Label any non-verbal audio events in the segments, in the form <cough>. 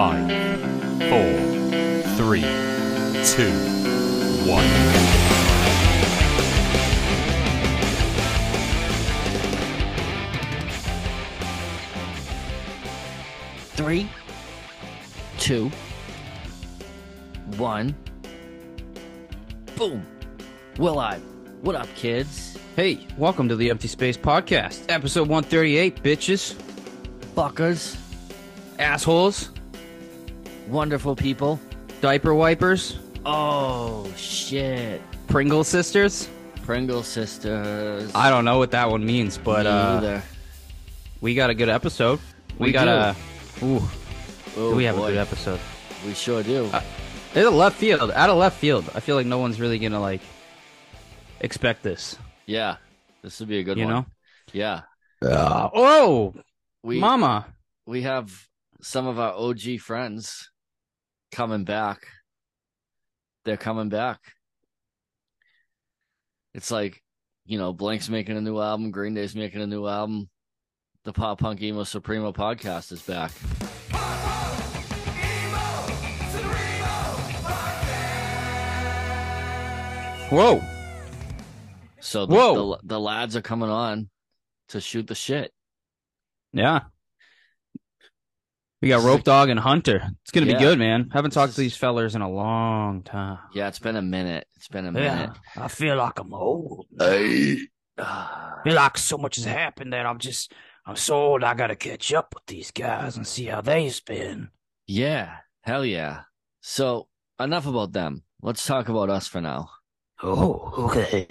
Five, four, three, two, one. Three, two, one. Boom. We're live. What up, kids? Hey, welcome to the Empty Space Podcast, episode 138, bitches, Fuckers. assholes, Wonderful people. diaper wipers, Oh, shit. Pringle sisters. Pringle sisters. I don't know what that one means, but Me uh, either. we got a good episode. We, We got do. a. Ooh, Oh, do we have boy. a good episode? We sure do. Uh, It's a left field, out of left field. I feel like no one's really gonna like expect this. yeah. This would be a good you one. know? Yeah. Uh, oh, We mama. we have some of our OG friends coming back. They're coming back. It's like, you know, Blink's making a new album, Green Day's making a new album. The Pop Punk Emo Supremo podcast is back. Whoa. So the, Whoa. the the lads are coming on to shoot the shit. Yeah. We got Rope Dog and Hunter. It's gonna Yeah. be good, man. Haven't talked to these fellers in a long time. Yeah, it's been a minute. It's been a minute. I feel like I'm old. Ah. I feel like so much has happened that I'm just I'm so old I gotta catch up with these guys and see how they've been. yeah, hell yeah. So enough about them. Let's talk about us for now. Oh, okay.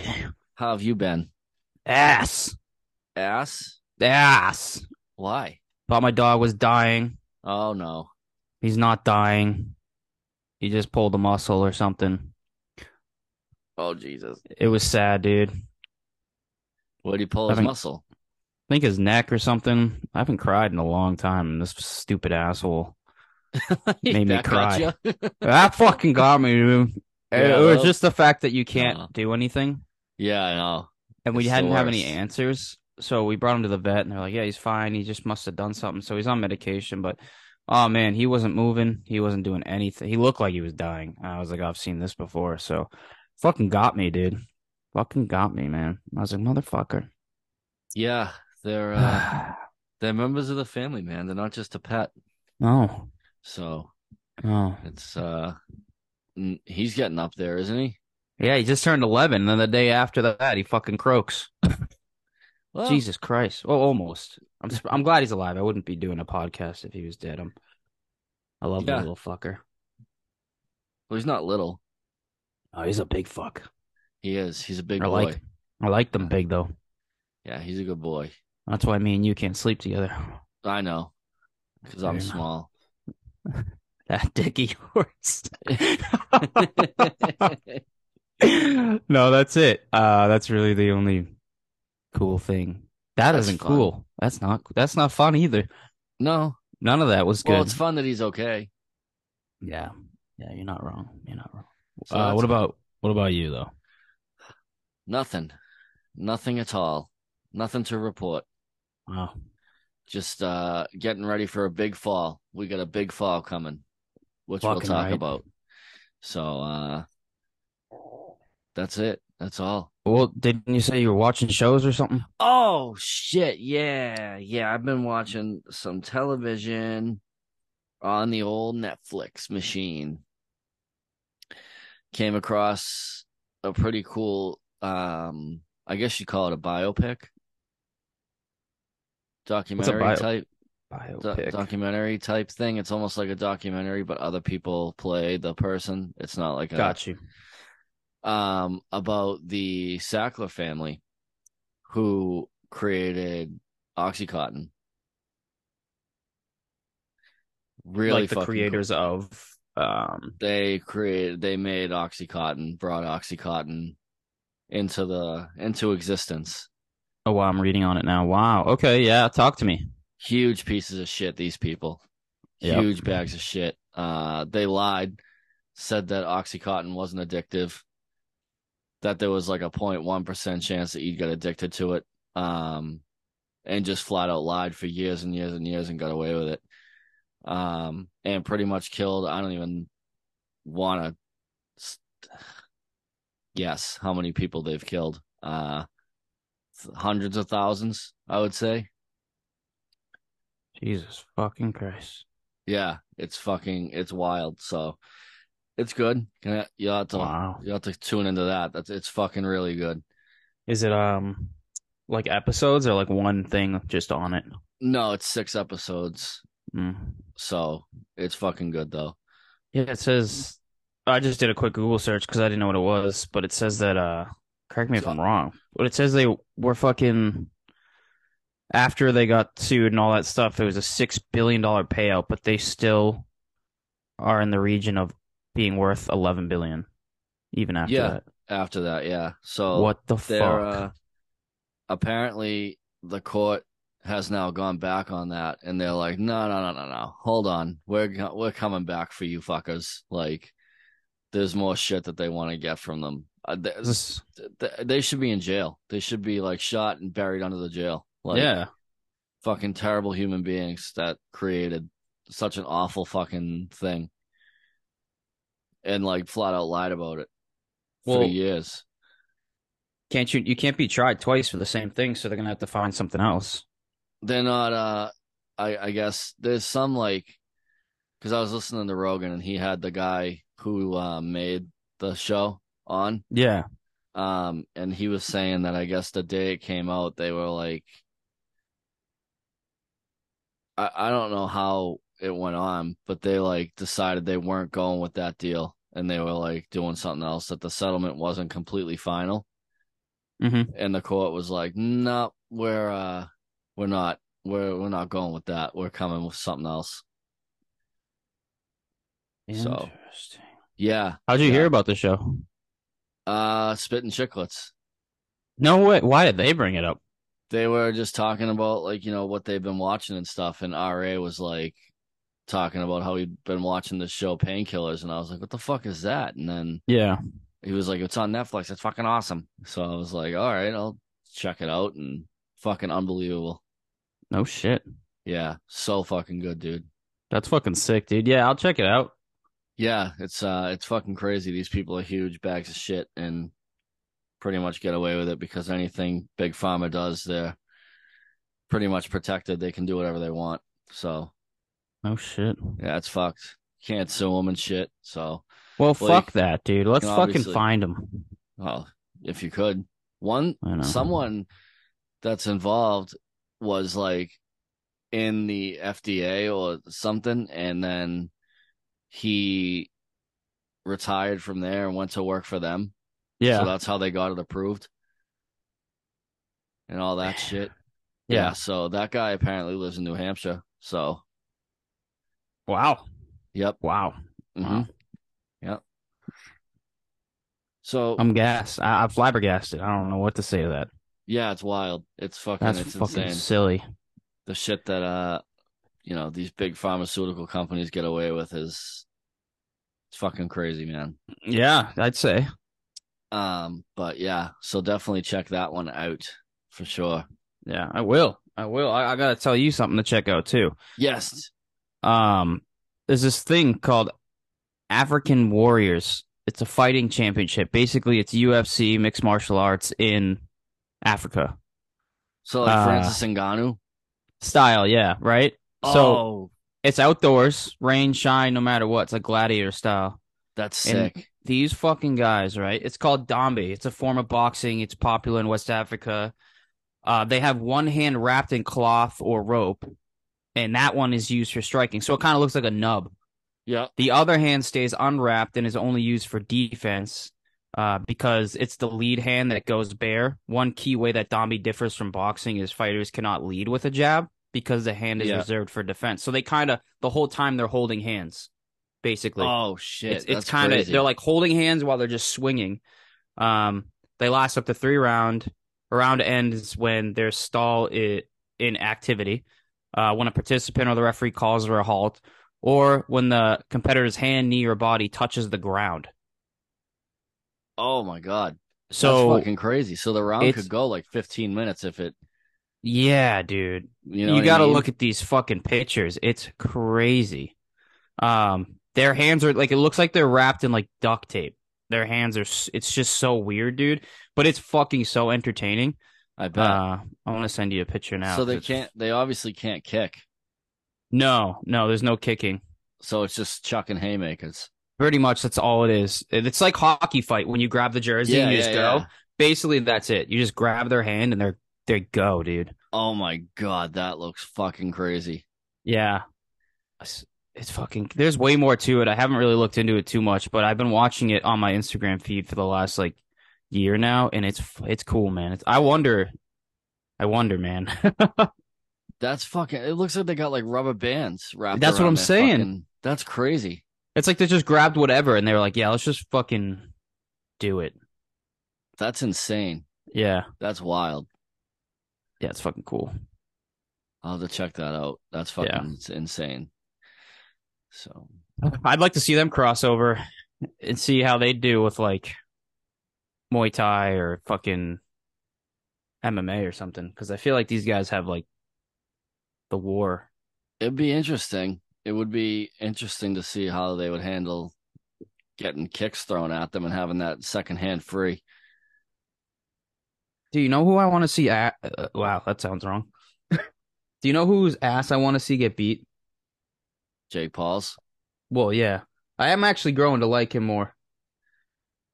How have you been? Ass. Ass? Ass. Why? Thought my dog was dying. Oh no. He's not dying. He just pulled a muscle or something. Oh Jesus. It was sad, dude. What did he pull his Having- muscle? I think his neck or something. I haven't cried in a long time. and This stupid asshole. <laughs> Made me cry. <laughs> That fucking got me, dude. Yeah, it was well- just the fact that you can't Uh-huh. do anything. yeah, I know. and we it's hadn't have any answers. So we brought him to the vet, and they're like, "Yeah, he's fine. He just must have done something." So he's on medication, but oh man, he wasn't moving. He wasn't doing anything. He looked like he was dying. I was like, "I've seen this before." So fucking got me, dude. Fucking got me, man. I was like, "Motherfucker." Yeah, they're uh, <sighs> they're members of the family, man. They're not just a pet. no, So no. it's uh, he's getting up there, isn't he? Yeah, he just turned eleven, and then the day after that, he fucking croaks. <laughs> Well, Jesus Christ. Well, almost. I'm I'm glad he's alive. I wouldn't be doing a podcast if he was dead. I'm. I love Yeah. the little fucker. Well, he's not little. Oh, he's a big fuck. He is. He's a big I boy. like. I like them big though. Yeah, he's a good boy. That's why me and you can't sleep together. I know, because I'm small. <laughs> That dicky horse. <laughs> <laughs> no, that's it. Uh, that's really the only cool thing. That That's isn't fun. cool. That's not. That's not fun either. no, None of that was good. well, it's fun that he's okay. yeah, yeah. You're not wrong. You're not wrong. So uh, what good. about what about you though? Nothing, nothing at all. Nothing to report. Wow. Just uh, getting ready for a big fall. We got a big fall coming, which we'll talk right. about. So uh, that's it. That's all. Well, didn't you say you were watching shows or something? Oh shit! Yeah, yeah. I've been watching some television on the old Netflix machine. Came across a pretty cool, um, I guess you call it a biopic, documentary bio- type, do- Biopic. documentary type thing. It's almost like a documentary, but other people play the person. It's not like a Got you. Um about the Sackler family who created Oxycontin. Really like the fucking cool. creators of um They created they made Oxycontin, brought Oxycontin into the into existence. oh wow i'm reading on it now wow okay yeah talk to me Huge pieces of shit, these people. Yep. Huge bags of shit. Uh they lied, said that Oxycontin wasn't addictive. That there was like a 0.1% chance that you'd get addicted to it. Um and just flat out lied for years and years and years and got away with it. um, and pretty much killed. I don't even want to guess how many people they've killed. Uh, hundreds of thousands, I would say. Jesus fucking Christ. Yeah, it's fucking it's wild. So it's good. Yeah, You have to Wow. you have to tune into that. That's it's fucking really good. Is it um like episodes or like one thing just on it? No, it's six episodes. Mm. So it's fucking good though. Yeah, it says I just did a quick Google search because I didn't know what it was, but it says that uh correct me if I'm wrong, but it says they were fucking after they got sued and all that stuff, it was a six billion dollar payout, but they still are in the region of being worth eleven billion, even after Yeah. that. After that, yeah. So what the fuck? uh, apparently the court has now gone back on that and they're like no no no no no hold on we're we're coming back for you fuckers like there's more shit that they want to get from them uh, th- This- they should be in jail they should be like shot and buried under the jail like yeah, fucking terrible human beings that created such an awful fucking thing and like flat out lied about it for years can't you? You can't be tried twice for the same thing, so they're gonna have to find something else. they're not uh I I guess there's some like because I was listening to Rogan and he had the guy who uh, made the show on Yeah, um and he was saying that I guess the day it came out they were like I I don't know how it went on but they like decided they weren't going with that deal and they were like doing something else that the settlement wasn't completely final hmm and the court was like, "No, we're uh, we're not, we're we're not going with that. We're coming with something else." So- Interesting. Yeah, How'd you yeah. hear about the show? uh, spitting Chiclets. No way. Why did they bring it up? They were just talking about like you know what they've been watching and stuff, and Ra was like talking about how he'd been watching this show Painkillers, and I was like, "What the fuck is that?" And then Yeah. he was like, "It's on Netflix. It's fucking awesome." So I was like, "All right, I'll check it out." And fucking unbelievable. No shit. Yeah, so fucking good, dude. That's fucking sick, dude. Yeah, I'll check it out. Yeah, it's uh it's fucking crazy. These people are huge bags of shit and pretty much get away with it because anything Big Pharma does, they're pretty much protected. They can do whatever they want. So No shit. yeah, it's fucked. Can't sue them and shit. So Well, fuck that, dude. Let's you know, fucking find him. well, if you could, one someone that's involved was like in the FDA or something, and then he retired from there and went to work for them. Yeah. So that's how they got it approved. And all that shit. Yeah. yeah. So that guy apparently lives in New Hampshire. So, Wow. yep. Wow. hmm Wow. Yep. So, I'm gassed. I- I'm flabbergasted. I don't know what to say to that. yeah, it's wild. It's fucking, That's it's fucking insane. silly. The shit that, uh, you know, these big pharmaceutical companies get away with is, it's fucking crazy, man. Yeah, I'd say. Um, but yeah, so definitely check that one out for sure. Yeah, I will. I will. I, I gotta tell you something to check out too. Yes. Um, there's this thing called African Warriors. It's a fighting championship. Basically, it's UFC mixed martial arts in Africa So like Uh, Francis Ngannou. style. Yeah, right. So oh, it's outdoors, rain, shine, no matter what. It's like gladiator style. that's and- sick. These fucking guys, right? It's called Dambe. It's a form of boxing. It's popular in West Africa. Uh, they have one hand wrapped in cloth or rope, and that one is used for striking. So it kind of looks like a nub. Yeah. The other hand stays unwrapped and is only used for defense uh, because it's the lead hand that goes bare. One key way that Dambe differs from boxing is fighters cannot lead with a jab because the hand is Yeah. reserved for defense. So they kind of, the whole time they're holding hands, basically. Oh shit. it's it's kind of, they're like holding hands while they're just swinging. Um, they last up to three round. Round ends when there's stall i- in activity, uh, when a participant or the referee calls for a halt, or when the competitor's hand, knee, or body touches the ground. Oh my god. So that's fucking crazy. So the round could go like 15 minutes if it Yeah, dude. You know, you got to mean? look at these fucking pictures. It's crazy. Um, their hands are like it looks like they're wrapped in like duct tape. Their hands are. It's just so weird, dude. But it's fucking so entertaining. I bet. Uh, I want to send you a picture now. so they can't. They obviously can't kick. No, no, there's no kicking. So it's just chucking haymakers. Pretty much, that's all it is. It's like hockey fight when you grab the jersey Yeah, and you yeah, just go. yeah. Basically, that's it. You just grab their hand and they're they go, dude. Oh my god, that looks fucking crazy. Yeah. It's, it's fucking there's way more to it. I haven't really looked into it too much, but I've been watching it on my Instagram feed for the last like year now and it's it's cool, man. It's I wonder I wonder, man. <laughs> That's fucking. It looks like they got like rubber bands wrapped. That's what I'm saying. fucking- that's crazy. it's like they just grabbed whatever and they were like, "Yeah, let's just fucking do it." That's insane. Yeah. That's wild. Yeah, it's fucking cool. I'll have to check that out. That's fucking Yeah. insane. So I'd like to see them cross over and see how they do with like Muay Thai or fucking MMA or something because I feel like these guys have like the war. it'd be interesting. It would be interesting to see how they would handle getting kicks thrown at them and having that second hand free. Do you know who I want to see? At, uh, wow, that sounds wrong. <laughs> do you know whose ass I want to see get beat? Jake Paul's. Well, yeah, I am actually growing to like him more.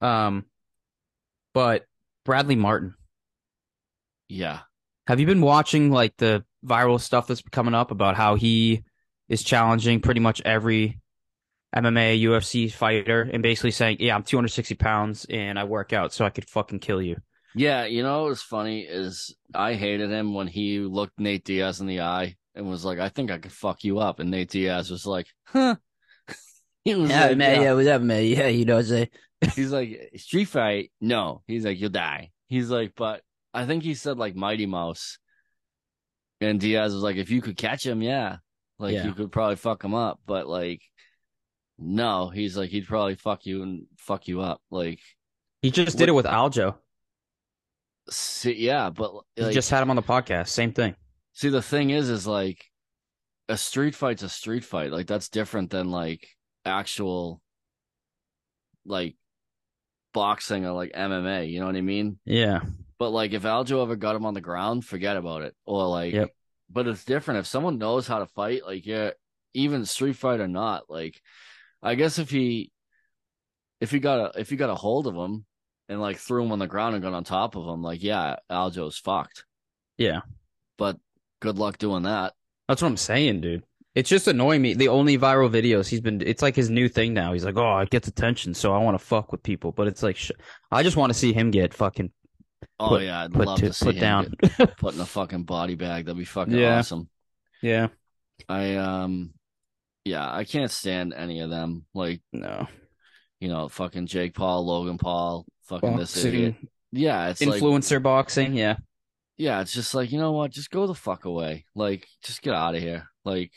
Um, but Bradley Martyn. Yeah. Have you been watching like the viral stuff that's coming up about how he is challenging pretty much every MMA, UFC fighter and basically saying, "Yeah, I'm 260 pounds and I work out so I could fucking kill you." Yeah, you know what's funny is I hated him when he looked Nate Diaz in the eye and was like, "I think I could fuck you up," and Nate Diaz was like, "Huh." <laughs> he was like, yeah. what's up, man? Yeah, you know what I'm saying? He's like, "Street fight? No." He's like, "You'll die." He's like, "But I think he said like Mighty Mouse," and Diaz was like, "If you could catch him, yeah, like Yeah. you could probably fuck him up." But like, no, he's like, he'd probably fuck you and fuck you up. Like, He just did it with Aljo. see, yeah, but He just had him on the podcast. Same thing. See, the thing is, is like a street fight's a street fight. Like that's different than like actual like boxing or like MMA. You know what I mean? Yeah. But like if Aljo ever got him on the ground, forget about it. Or like, Yep. but it's different if someone knows how to fight. Like, yeah, even street fight or not. Like, I guess if he if he got a if he got a hold of him and like threw him on the ground and got on top of him, like yeah, Aljo's fucked. Yeah. But good luck doing that. That's what I'm saying, dude. It's just annoying me. The only viral videos he's been, it's like his new thing now. He's like, oh, it gets attention, so I want to fuck with people. But it's like, sh- I just want to see him get fucking Oh Put- yeah, I'd put love to, to see put him down. get <laughs> put in a fucking body bag. That'd be fucking Yeah. awesome. yeah. I um, yeah, I can't stand any of them. Like No. you know, fucking Jake Paul, Logan Paul, fucking this idiot. Yeah, it's like influencer boxing. Yeah. yeah, it's just like you know what, just go the fuck away. Like, just get out of here. Like,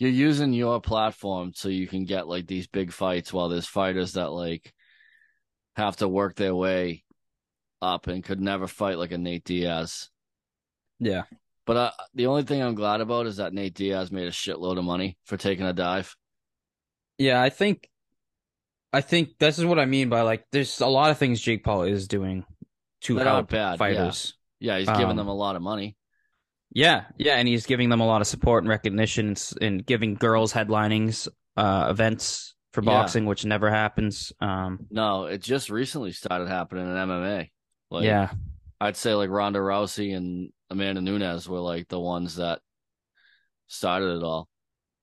you're using your platform so you can get like these big fights while there's fighters that like have to work their way up and could never fight like a Nate Diaz. Yeah. But uh, the only thing I'm glad about is that Nate Diaz made a shitload of money for taking a dive. Yeah. I think, I think this is what I mean by like, there's a lot of things Jake Paul is doing to That help bad, fighters. Yeah, he's giving Um, them a lot of money. Yeah, yeah, and he's giving them a lot of support and recognition and giving girls headlinings uh events for Yeah. boxing, which never happens. Um, No, it just recently started happening in MMA. Like, yeah, I'd say like Ronda Rousey and Amanda Nunes were like the ones that started it all.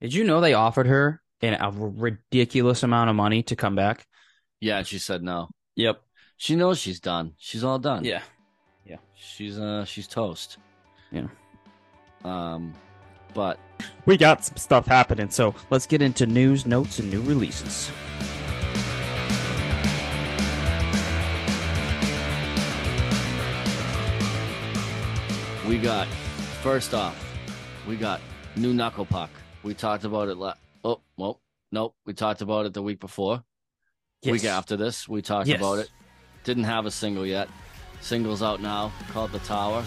did you know they offered her an, a ridiculous amount of money to come back? Yeah, and she said no. Yep. She knows she's done. She's all done. Yeah, yeah. She's uh she's toast. Yeah. Um but We got some stuff happening, so let's get into news, notes, and new releases. we got first off, we got new knuckle puck. We talked about it la- oh well nope. We talked about it the week before. Week after this, we talked Yes. about it. Didn't have a single yet. Singles out now, called The Tower.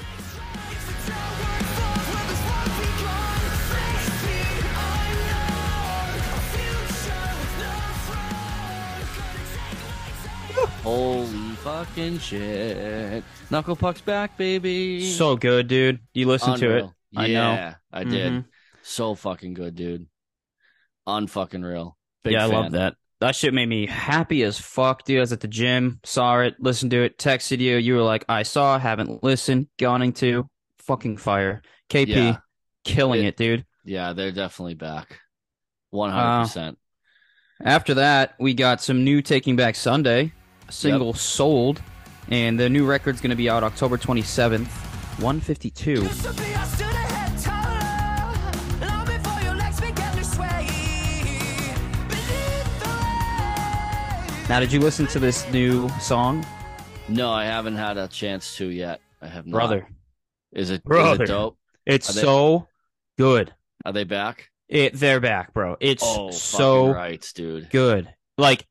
Holy fucking shit. Knuckle Puck's back, baby. So good, dude. You listen to it. Unreal. I know. I did. Mhm. So fucking good, dude. Unfucking real. Big yeah, fan. I love that. That shit made me happy as fuck, dude. I was at the gym, saw it, listened to it, texted you. You were like, I saw, haven't listened, going to. Fucking fire. KP, Yeah. killing It- it, dude. Yeah, they're definitely back. 100%. After that, we got some new Taking Back Sunday, a single sold, and the new record's going to be out October 27th, 152. Now, did you listen to this new song? No, I haven't had a chance to yet. I have not. Brother, Is it, is Brother. it dope? it's they- so good. Are they back? It, they're back, bro. It's Oh, so fucking rights, dude. good. Like,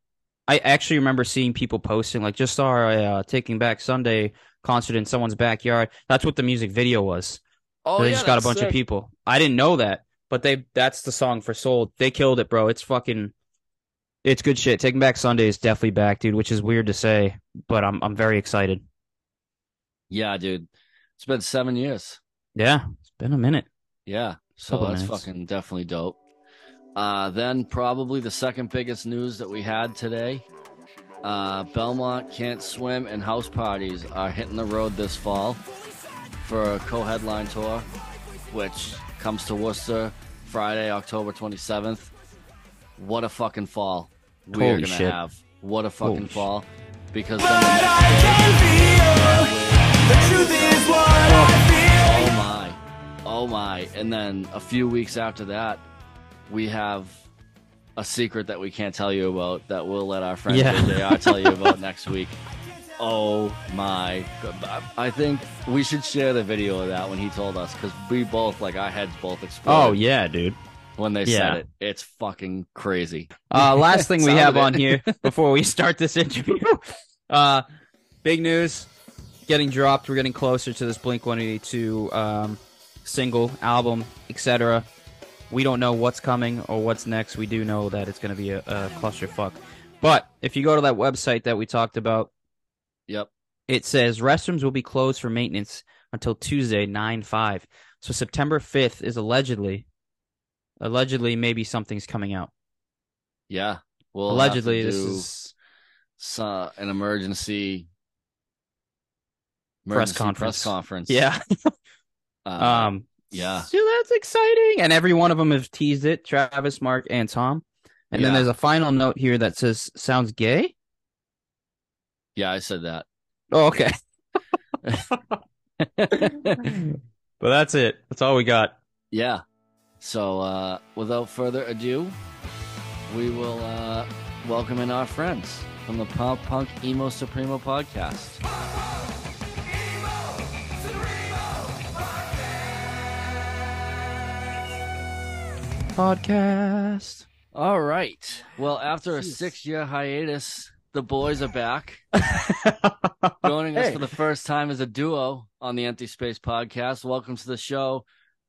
I actually remember seeing people posting, like, just saw a uh, Taking Back Sunday concert in someone's backyard. That's what the music video was. Oh, they yeah, just got a bunch of people. I didn't know that, but they that's the song for Sold. They killed it, bro. It's fucking it's good shit. Taking Back Sunday is definitely back, dude, which is weird to say, but I'm I'm very excited. Yeah, dude. It's been seven years. Yeah, it's been a minute. Yeah. So Couple that's minutes. fucking definitely dope. Uh, then probably the second biggest news that we had today. Uh, Belmont Can't Swim and House Parties are hitting the road this fall for a co-headline tour, which comes to Worcester Friday, October 27th. What a fucking fall we're Holy gonna shit. have. What a fucking Holy fall. Because then the Oh my. Oh my. And then a few weeks after that, we have a secret that we can't tell you about that we'll let our friend Yeah. JR tell you about <laughs> next week. Oh my. God. I think we should share the video of that when he told us because we both, like, our heads both exploded Oh yeah, dude. when they Yeah. said it. It's fucking crazy. Uh, last thing we <laughs> have it. on here before we start this interview. <laughs> Uh, big news getting dropped. We're getting closer to this Blink 182 um, single, album, etc. We don't know what's coming or what's next. We do know that it's going to be a, a clusterfuck. But if you go to that website that we talked about, Yep. it says restrooms will be closed for maintenance until Tuesday, 9 5. So September 5th is allegedly, allegedly, maybe something's coming out. Yeah. We'll allegedly, this is an emergency, Press conference. Press conference. yeah. <laughs> Uh, Um, yeah. So that's exciting. And every one of them have teased it Travis, Mark, and Tom. And then there's a final note here that says, sounds gay? Yeah, I said that. Oh, okay. <laughs> <laughs> but that's it. That's all we got. Yeah. So, uh, without further ado, we will uh, welcome in our friends from the Pop Punk Emo Supremo podcast. Podcast. All right. Well, after a six year hiatus, the boys are back, <laughs> joining us for the first time as a duo on the Empty Space podcast. Welcome to the show,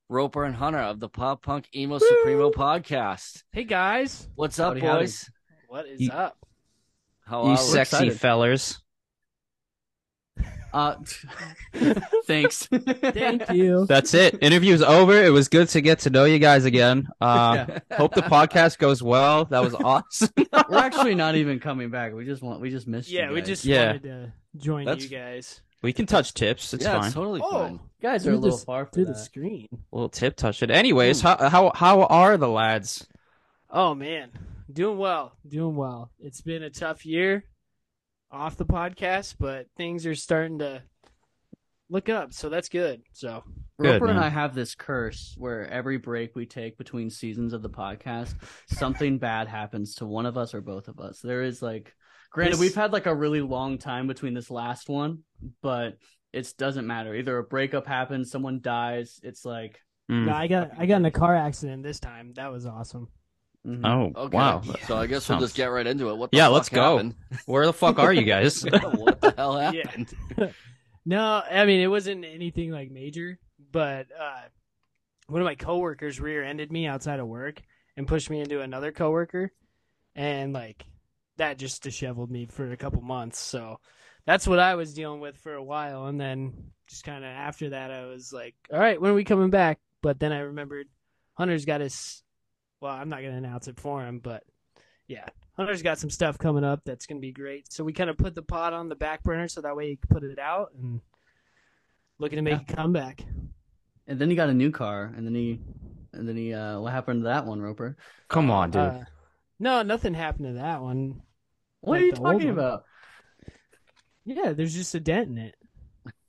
Roper and Hunter of the Pop Punk Emo Supremo podcast. Hey guys, What's up, Howdy, howdy. boys? what is You- up? How you are sexy excited. fellers. Uh, <laughs> thanks. Thank you. That's it. Interview's over. It was good to get to know you guys again. Uh, hope the podcast goes well. That was awesome. <laughs> We're actually not even coming back. We just want. We just missed. yeah, you we just Yeah. wanted to join That's- you guys We can touch tips. It's yeah, fine. it's totally Oh. fine. You guys are a little the- far for through the screen. A little tip touch it. Anyways, how how how are the lads? Oh man, doing well, doing well. It's been a tough year off the podcast, but things are starting to look up, so that's good. So Good, Roper and. I have this curse where every break we take between seasons of the podcast, something bad happens to one of us or both of us. There is like, granted, This- we've had like a really long time between this last one, but it doesn't matter. Either a breakup happens, someone dies. It's like, Mm. No, I got I got in a car accident this time. That was awesome. Mhm. Oh Okay. wow! So I guess we'll just get right into it. What the Yeah, fuck let's go. happened? Where the fuck are you guys? <laughs> what the hell <laughs> Yeah. happened? <laughs> No, I mean it wasn't anything like major, but uh one of my coworkers rear-ended me outside of work and pushed me into another coworker, and like that just disheveled me for a couple months. So that's what I was dealing with for a while, and then just kind of after that, I was like, "All right, when are we coming back?" But then I remembered Hunter's got his. Well, I'm not gonna announce it for him, but yeah, Hunter's got some stuff coming up that's gonna be great. So we kind of put the pod on the back burner so that way he can put it out and looking to make a comeback. And then he got a new car, and then he, and then he, uh, what happened to that one, Roper? Come on, dude. Uh, no, nothing happened to that one. What Like are you talking one. about? Yeah, there's just a dent in it.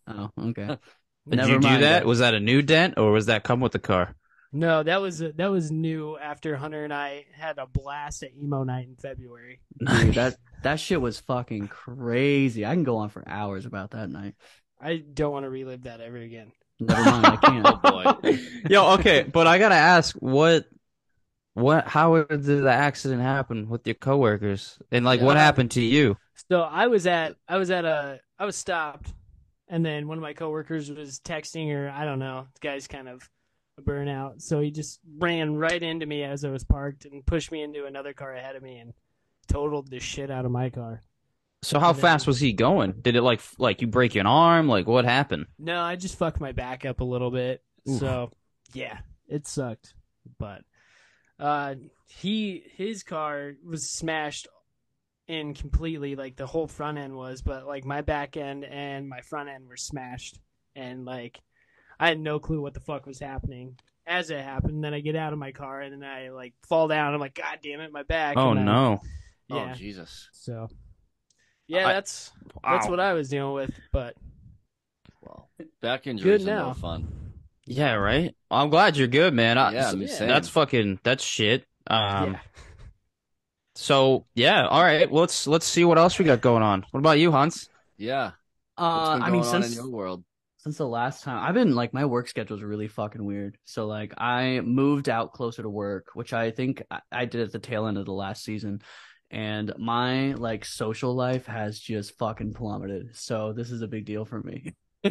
Oh, okay. <laughs> Did Never you do mind that? then. Was that a new dent or was that come with the car? No, that was that was new after Hunter and I had a blast at emo night in February. Dude, that <laughs> that shit was fucking crazy. I can go on for hours about that night. I don't want to relive that ever again. Never mind, I can't. <laughs> Oh boy. Yo, okay, but I gotta ask, what, what, how did the accident happen with your coworkers, and like, what happened to you? So I was at I was at a I was stopped, and then one of my coworkers was texting or I don't know. The guy's kind of a burnout, so he just ran right into me as I was parked and pushed me into another car ahead of me and totaled the shit out of my car. So how then- fast was he going? Did it like, like you break an arm? Like what happened? No, I just fucked my back up a little bit. Oof. So yeah, it sucked. But uh he his car was smashed in completely, like the whole front end was, but like my back end and my front end were smashed and like I had no clue what the fuck was happening. As it happened, then I get out of my car and then I like fall down. I'm like, God damn it, my back. Oh I- no! Yeah. Oh Jesus. So yeah, I- that's that's what I was dealing with. But Well, back injuries Good are now. no fun. Yeah, right. I'm glad you're good, man. I, Yeah, so- me that's fucking that's shit. Um, yeah. so yeah, all right. Let's let's see what else we got going on. What about you, Hans? Yeah. What's Uh, been I mean, going on since in your world? Since the last time I've been like my work schedule's really fucking weird. So like I moved out closer to work, which I think I, I did at the tail end of the last season. And my like social life has just fucking plummeted. So this is a big deal for me. <laughs>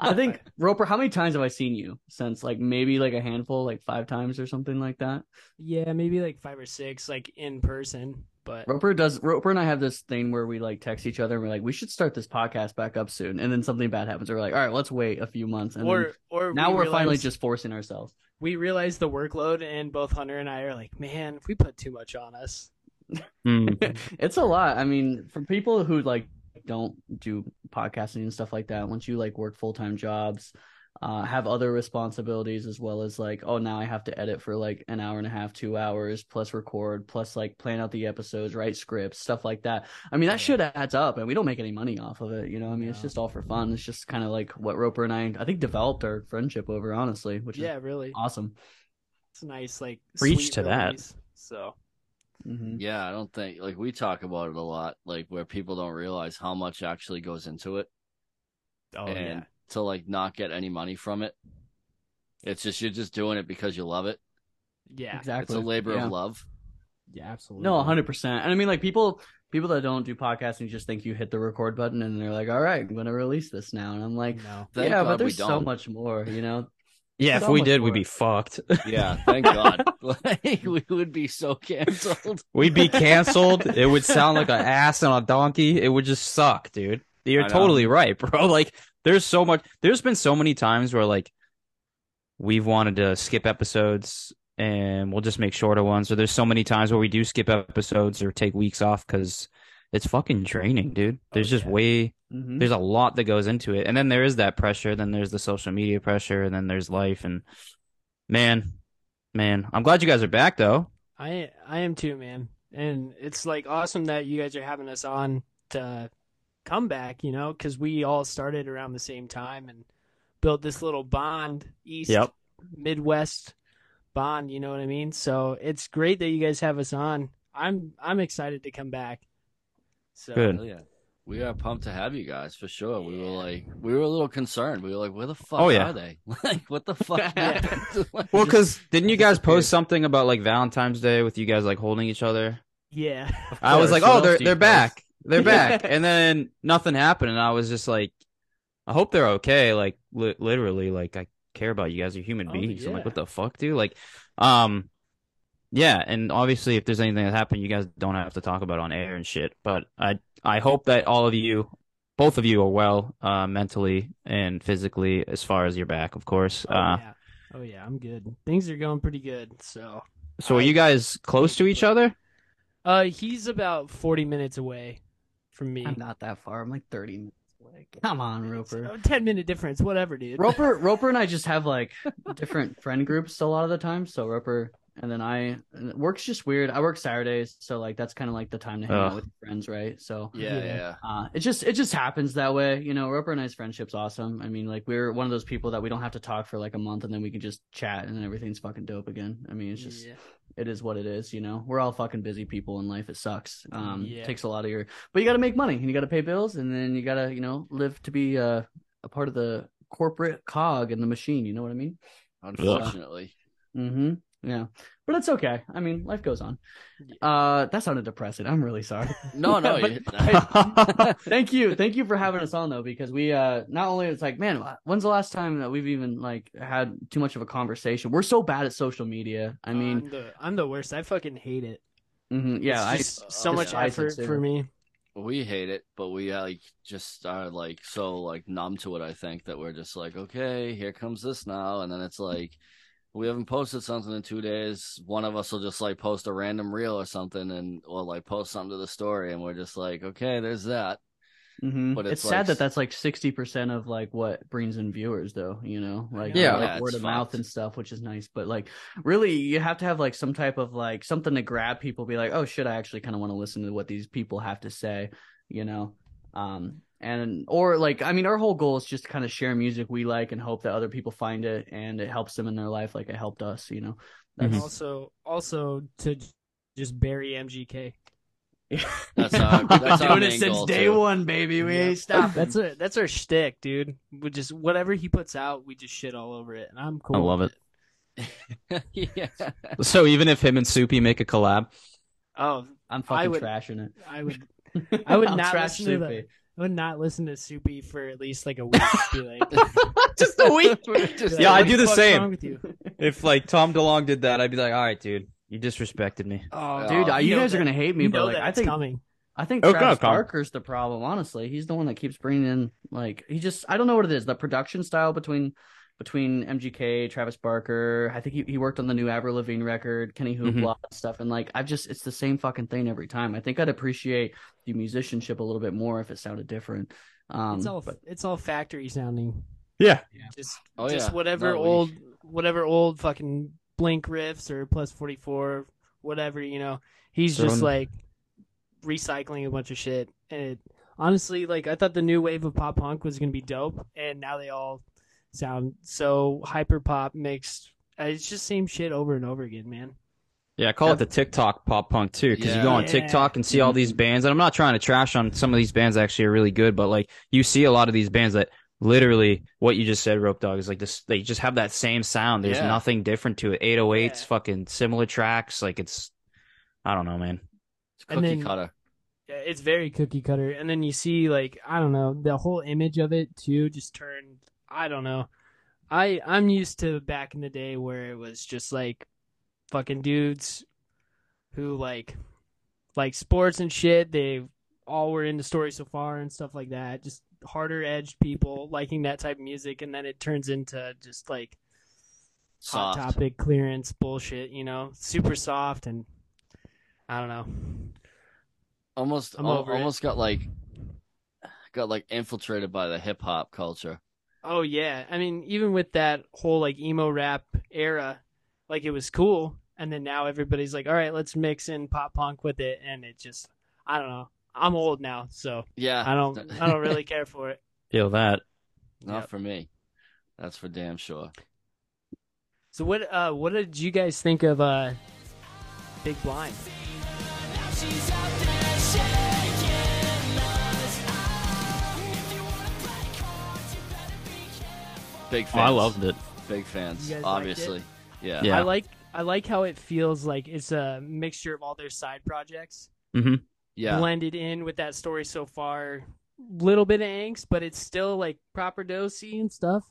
I think <laughs> Roper, how many times have I seen you since like maybe like a handful, like five times or something like that? Yeah, maybe like five or six, like in person. But Roper does Roper and I have this thing where we like text each other and we're like, we should start this podcast back up soon. And then something bad happens. We're like, all right, let's wait a few months. And then or or now we we're finally just forcing ourselves. we realize the workload, and both Hunter and I are like, man, if we put too much on us, Hmm. <laughs> it's a lot. I mean, for people who like don't do podcasting and stuff like that, once you like work full time jobs, uh, have other responsibilities as well as like, oh, now I have to edit for like an hour and a half, two hours, plus record, plus like plan out the episodes, write scripts, stuff like that. I mean, that shit adds up, and we don't make any money off of it. You know, I mean, it's just all for fun. It's just kind of like what Roper and I, I think, developed our friendship over, honestly, which yeah, is really, awesome. it's nice. Like Preach sweet to that. release. So hmm Yeah, I don't think like we talk about it a lot, like where people don't realize how much actually goes into it, oh and to like not get any money from it. It's just you're just doing it because you love it. yeah, yeah, Exactly. It's a labor Yeah. of love. yeah, absolutely. No, hundred percent. And I mean, like people, people that don't do podcasting just think you hit the record button and they're like, "All right, I'm going to release this now." And I'm like, no. Thank "Yeah, God but there's so much more, you know." Yeah, if we much did, we'd be fucked. <laughs> Yeah, thank God. <laughs> like, we would be so canceled. <laughs> We'd be canceled. it would sound like an ass on a donkey. It would just suck, dude. You're totally right, bro. Like, there's so much. There's been so many times where like we've wanted to skip episodes and we'll just make shorter ones. Or there's so many times where we do skip episodes or take weeks off because it's fucking draining, dude. There's just way Mhm. there's a lot that goes into it. And then there is that pressure, then there's the social media pressure, and then there's life and man, man, I'm glad you guys are back though. I I am too, man. And it's like awesome that you guys are having us on to come back, you know, because we all started around the same time and built this little bond, East Yep. Midwest bond. You know what I mean? So it's great that you guys have us on. I'm I'm excited to come back. So Good. Yeah. We are pumped to have you guys for sure. We were like, we were a little concerned. We were like, where the fuck Oh, yeah. are they? <laughs> like, what the fuck <laughs> happened? <laughs> Like, Well, because didn't you guys post something about like Valentine's Day with you guys like holding each other? Yeah. I was like, What oh, they're they're post? back, they're <laughs> back, and then nothing happened, and I was just like, I hope they're okay. Like li- literally, like I care about you guys are human Oh, beings. I'm like, what the fuck, dude? Like, um, yeah, and obviously, if there's anything that happened, you guys don't have to talk about on air and shit. But I I hope that all of you, both of you, are well, uh, mentally and physically, as far as you're back, of course. Oh uh, yeah. Oh yeah, I'm good. Things are going pretty good. So, so are you guys close to each other? uh, he's about 40 minutes away from me. I'm not that far. I'm like 30 minutes away. Come on, Roper. So, 10 minute difference, whatever, dude. Roper, <laughs> Roper, and I just have like different <laughs> friend groups a lot of the time. So Roper, and then I and work's just weird. I work Saturdays, so like that's kind of like the time to hang out with friends, right? So Yeah, Yeah. yeah. uh, it just it just happens that way, you know. Roper and I's friendship's awesome. I mean, like we're one of those people that we don't have to talk for like a month, and then we can just chat, and then everything's fucking dope again. I mean, it's just Yeah. It is what it is, you know. We're all fucking busy people in life. It sucks. Um, Yeah. takes a lot of your, but you got to make money and you got to pay bills, and then you got to, you know, live to be uh, a part of the corporate cog in the machine. You know what I mean? Unfortunately. Mm-hmm. Yeah, but it's okay. I mean, life goes on. Uh, that sounded depressing. I'm really sorry. <laughs> No, no. <laughs> But- you- <laughs> thank you, thank you for having us on though, because we uh not only it's like, man, when's the last time that we've even like had too much of a conversation? We're so bad at social media. I mean, I'm the, I'm the worst. I fucking hate it. mhm, yeah, I It's just so I- much I effort for me. we hate it, but we uh, like just are like so like numb to it. I think that we're just like, okay, here comes this now, and then it's like we haven't posted something in two days. One of us will just like post a random reel or something, and we'll like post something to the story, and we're just like, okay, there's that. Mhm. But it's, it's sad that that's like sixty percent of like what brings in viewers, though. You know, like Yeah. like Yeah, word of mouth and stuff, which is nice. But like, really, you have to have like some type of like something to grab people. Be like, oh shit, I actually kind of want to listen to what these people have to say. You know, um, and or like, I mean, our whole goal is just to kind of share music we like and hope that other people find it and it helps them in their life, like it helped us. You know, that's Mhm. Also, also to just bury MGK. <laughs> That's our- We've that's our doing main it since goal, day too. one, baby. We Yeah. ain't stopping. That's a that's our shtick, dude. We just whatever he puts out, we just shit all over it, and I'm cool. I love with <laughs> yeah. so even if him and Soupy make a collab, Oh, I'm fucking would- trashing it. I would <laughs> I would not trash listen to Soupy. the- I would not listen to Soupy for at least like a week. Be like, <laughs> just a week. <laughs> be like, Yeah, I "What do the fuck's same. with you? If like Tom DeLonge did that, I'd be like, all right, dude, you disrespected me. Oh, Dude, Oh, uh, you know guys are gonna hate me, but like I think coming. I think Oh, Travis God, Tom. Barker's the problem. Honestly, he's the one that keeps bringing in like he just I don't know what it is. The production style between between MGK, Travis Barker. I think he, he worked on the new Avril Lavigne record, Kenny. Hoopla and stuff. And like I've just it's the same fucking thing every time. I think I'd appreciate the musicianship a little bit more if it sounded different. Um, It's all but it's all factory sounding. Yeah. Just Oh, just yeah. whatever No, we- old whatever old fucking Blink riffs or plus forty four, whatever you know. He's just Throwing- like recycling a bunch of shit. And it, honestly, like I thought the new wave of pop punk was gonna be dope, and now they all sound so hyper pop mixed. uh, It's just same shit over and over again, man. Yeah, I call it the TikTok pop punk too, because you go on TikTok and see all these bands, and I'm not trying to trash on some of these bands actually are really good, but like you see a lot of these bands that literally what you just said, Rope Dog, is like this. They just have that same sound. There's Yeah. nothing different to it. 808s, Yeah. fucking similar tracks. Like it's, I don't know, man. It's cookie then- cutter. Yeah, It's very cookie cutter, and then you see like I don't know the whole image of it too. Just turned. I don't know. I I'm used to back in the day where it was just like fucking dudes who like like sports and shit. They all were into story so far and stuff like that. Just harder edged people liking that type of music, and then it turns into just like hot Soft. topic clearance bullshit. You know, super soft and I don't know. Almost, I'm al- over it. almost got like, got like infiltrated by the hip hop culture. Oh yeah, I mean, even with that whole like emo rap era, like it was cool, and then now everybody's like, all right, let's mix in pop punk with it, and it just, I don't know. I'm old now, so Yeah, I don't, I don't really care for it. <laughs> Feel that. Not Yep. for me. That's for damn sure. So what, uh, what did you guys think of uh, Big Blind? Big Oh. I loved it. Big fans. You guys liked Obviously. Yeah. Yeah. I like, I like how it feels like it's a mixture of all their side projects mm-hmm. Yeah. blended in with that story so far. Little bit of angst, but it's still like proper dosey and stuff.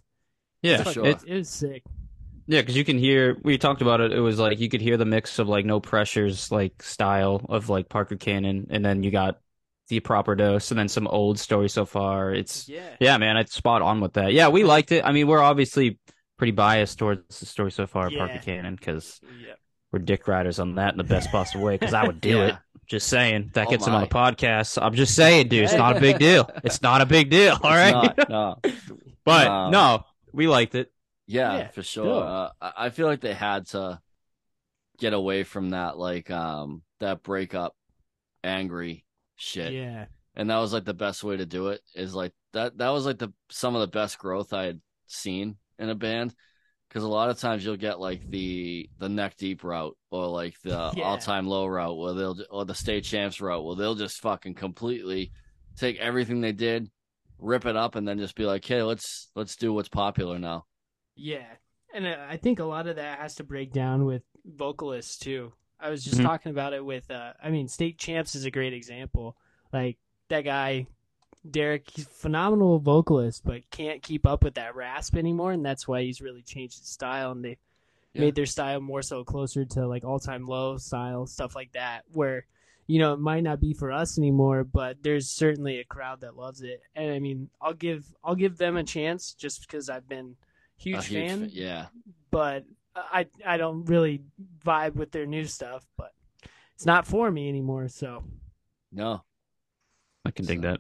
Yeah, For sure. it- It was sick. yeah, because you can hear. We talked about it. It was like you could hear the mix of like no pressures, like style of like Parker Cannon, and then you got the proper dose, and then some old story so far. It's Yeah. yeah, man, it's spot on with that. Yeah, we liked it. I mean, we're obviously pretty biased towards the story so far, Parker Cannon, because Yeah. we're dick riders on that in the best possible way. Because I would do Yeah. it. Just saying that Oh gets him on the podcast. I'm just saying, dude, it's not a big deal. <laughs> It's not a big deal. all right not, no. <laughs> but Um, no, we liked it. Yeah, Yeah, for sure. Uh, I I feel like they had to get away from that, like um, that breakup, angry shit, Yeah. and that was like the best way to do it. Is like that. That was like the some of the best growth I had seen in a band. Because a lot of times you'll get like the the neck deep route or like the <laughs> Yeah. all time low route where they'll or the state champs route where they'll just fucking completely take everything they did, rip it up, and then just be like, hey, let's let's do what's popular now. Yeah, and uh, I think a lot of that has to break down with vocalists too. I was just Mhm. talking about it with. Uh, I mean, State Champs is a great example. Like that guy, Derek. He's a phenomenal vocalist, but can't keep up with that rasp anymore, and that's why he's really changed his style. And they Yeah. made their style more so closer to like all time low style stuff like that, where. You know, it might not be for us anymore, but there's certainly a crowd that loves it. And I mean, I'll give I'll give them a chance just because I've been huge, A fan, fa- yeah. but I I don't really vibe with their new stuff. But it's not for me anymore. So No, I can dig that.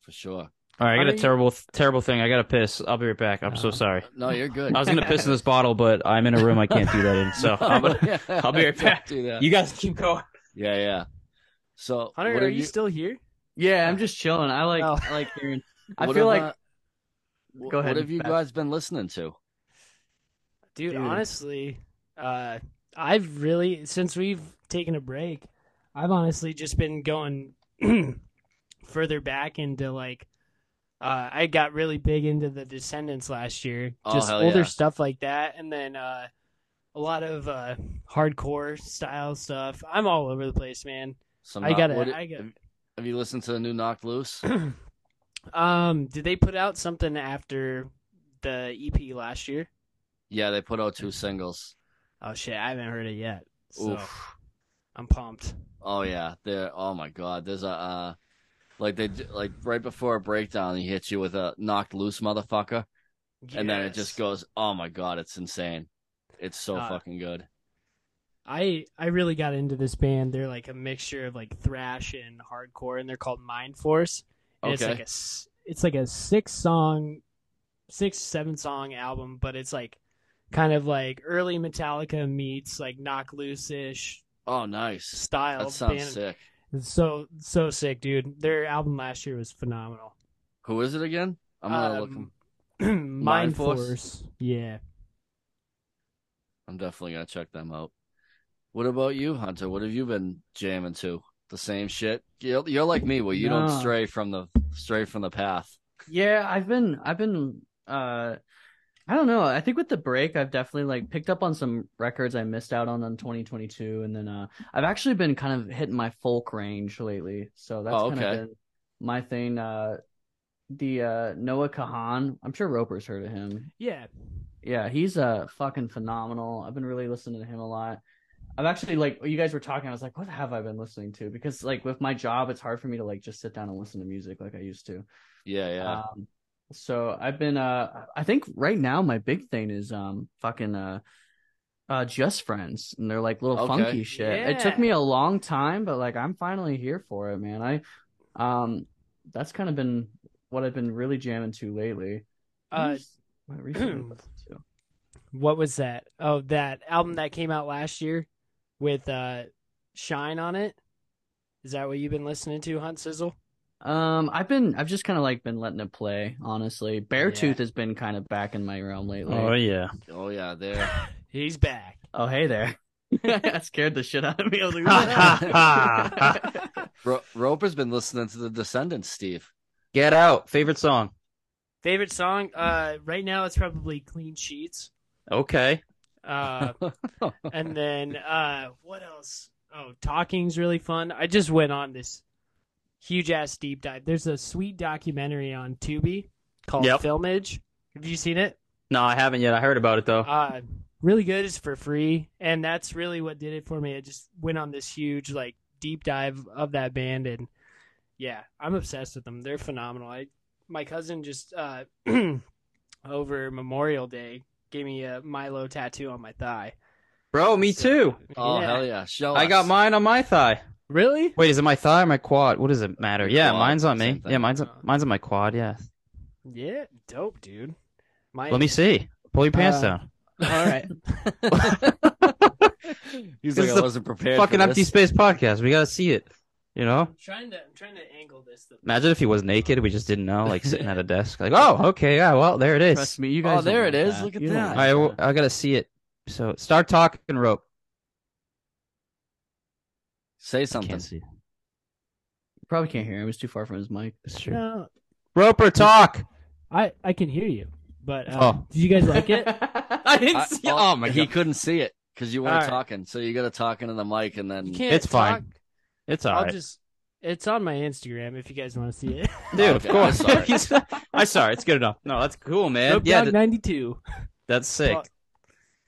for sure. All right, I got Are a you- terrible, terrible thing. I got to piss. I'll be right back. I'm so Oh. sorry. No, you're good. I was gonna piss in this bottle, but I'm in a room I can't do that in. So <laughs> I'm gonna, Yeah. I'll be right back. Do that. you guys keep going. Yeah, yeah. So, Hunter, what are have you, still here? Yeah, I'm just chilling. I like Oh. I like hearing. <laughs> I what feel have, like uh, Go ahead, What have you Pat. guys been listening to? Dude, Dude. honestly, uh, I've really since we've taken a break, I've honestly just been going <clears throat> further back into like uh, I got really big into the Descendents last year, Oh, just older yeah. stuff like that, and then uh, a lot of uh, hardcore style stuff. I'm all over the place, man. Some I gotta- what- I have, have you listened to the new Knocked Loose? <clears throat> um, did they put out something after the EP last year? Yeah, they put out two singles. Oh shit, I haven't heard it yet. So Oof. I'm pumped. Oh yeah, they're oh my god. There's a uh, like they like right before a breakdown, he hits you with a knocked loose motherfucker, and then it just goes. Oh my god, it's insane. It's so Uh, fucking good. I I really got into this band. They're like a mixture of like thrash and hardcore, and they're called Mind Force. And it's like a it's like a six song, six seven song album, but it's like kind of like early Metallica meets like Knock Loose ish Oh nice. style. That sounds band. sick. It's so so sick, dude. Their album last year was phenomenal. Who is it again? I'm gonna look. Um, 'em- <clears throat> Mind, Force? Force. Yeah. I'm definitely gonna check them out. What about you, Hunter? What have you been jamming to? The same shit. You're, you're like me, where you don't stray from the stray from the path. Yeah, I've been I've been uh I don't know. I think with the break I've definitely like picked up on some records I missed out on in 2022 and then uh I've actually been kind of hitting my folk range lately. So that's Oh, kind of been my thing uh the uh Noah Kahan, I'm sure Roper's heard of him. Yeah. Yeah, he's uh fucking phenomenal. I've been really listening to him a lot. I've actually like you guys were talking, I was like, what have I been listening to? Because like with my job, it's hard for me to like just sit down and listen to music like I used to. Yeah, yeah. Um, so I've been uh I think right now my big thing is um fucking uh uh just friends and they're like little Okay. funky shit. It took me a long time, but like I'm finally here for it, man. I um that's kind of been what I've been really jamming to lately. Uh, Who's- what I recently listened to? what was that? Oh, that album that came out last year with uh Shine on it. Is that what you've been listening to, Hunt Sizzle? Um, I've been I've just kind of like been letting it play, honestly. Beartooth Yeah. has been kind of back in my realm lately. Oh yeah. oh yeah, there. <laughs> He's back. Oh, hey there. <laughs> that scared the shit out of me. I was like, <laughs> Ro- Roper's been listening to the Descendents, Steve. Get out. Favorite song. Favorite song? Uh, right now it's probably Clean Sheets. Okay. Uh, and then uh, what else? Oh, Talking's really fun. I just went on this huge ass deep dive. There's a sweet documentary on Tubi called Yep. Filmage. Have you seen it? No, I haven't yet. I heard about it though. Uh, really good. It's for free, and that's really what did it for me. I just went on this huge like deep dive of that band, and yeah, I'm obsessed with them. They're phenomenal. I my cousin just uh, <clears throat> over Memorial Day gave me a Milo tattoo on my thigh. Bro, me too. Oh Yeah. hell yeah! Show I got mine on my thigh. Really? Wait, is it my thigh or my quad? What does it matter? Yeah, quad, mine's on me. thing. Yeah, mine's on, Oh. mine's on my quad. Yeah. Yeah, dope, dude. My, Let me see. Pull your pants Uh, down. All right. <laughs> He's This like, I wasn't prepared. Fucking for empty space podcast. We gotta see it. You know. I'm trying to I'm trying to angle this. The Imagine if he was naked. We just didn't know, like sitting at a desk. Like, oh, okay, yeah, well, there it is. Trust me, you guys. Oh, there don't it want is. that. Look at You don't that. want I, w- I gotta see it. So start talking rope. Say something. Can't see. You probably can't hear him. It's too far from his mic. That's true. no, Roper, talk. I I can hear you, but uh, Oh. did you guys like it? <laughs> I didn't I- see. oh, Oh my He couldn't see it because you weren't All right. talking. So you got to talk into the mic and then. You can't It's fine. talk. it's I'll alright, just. It's on my Instagram if you guys want to see it. <laughs> dude. Okay, of course, I saw it. He's- I saw it. It's good enough. No, that's cool, man. Dope yeah, th- ninety two. that's sick.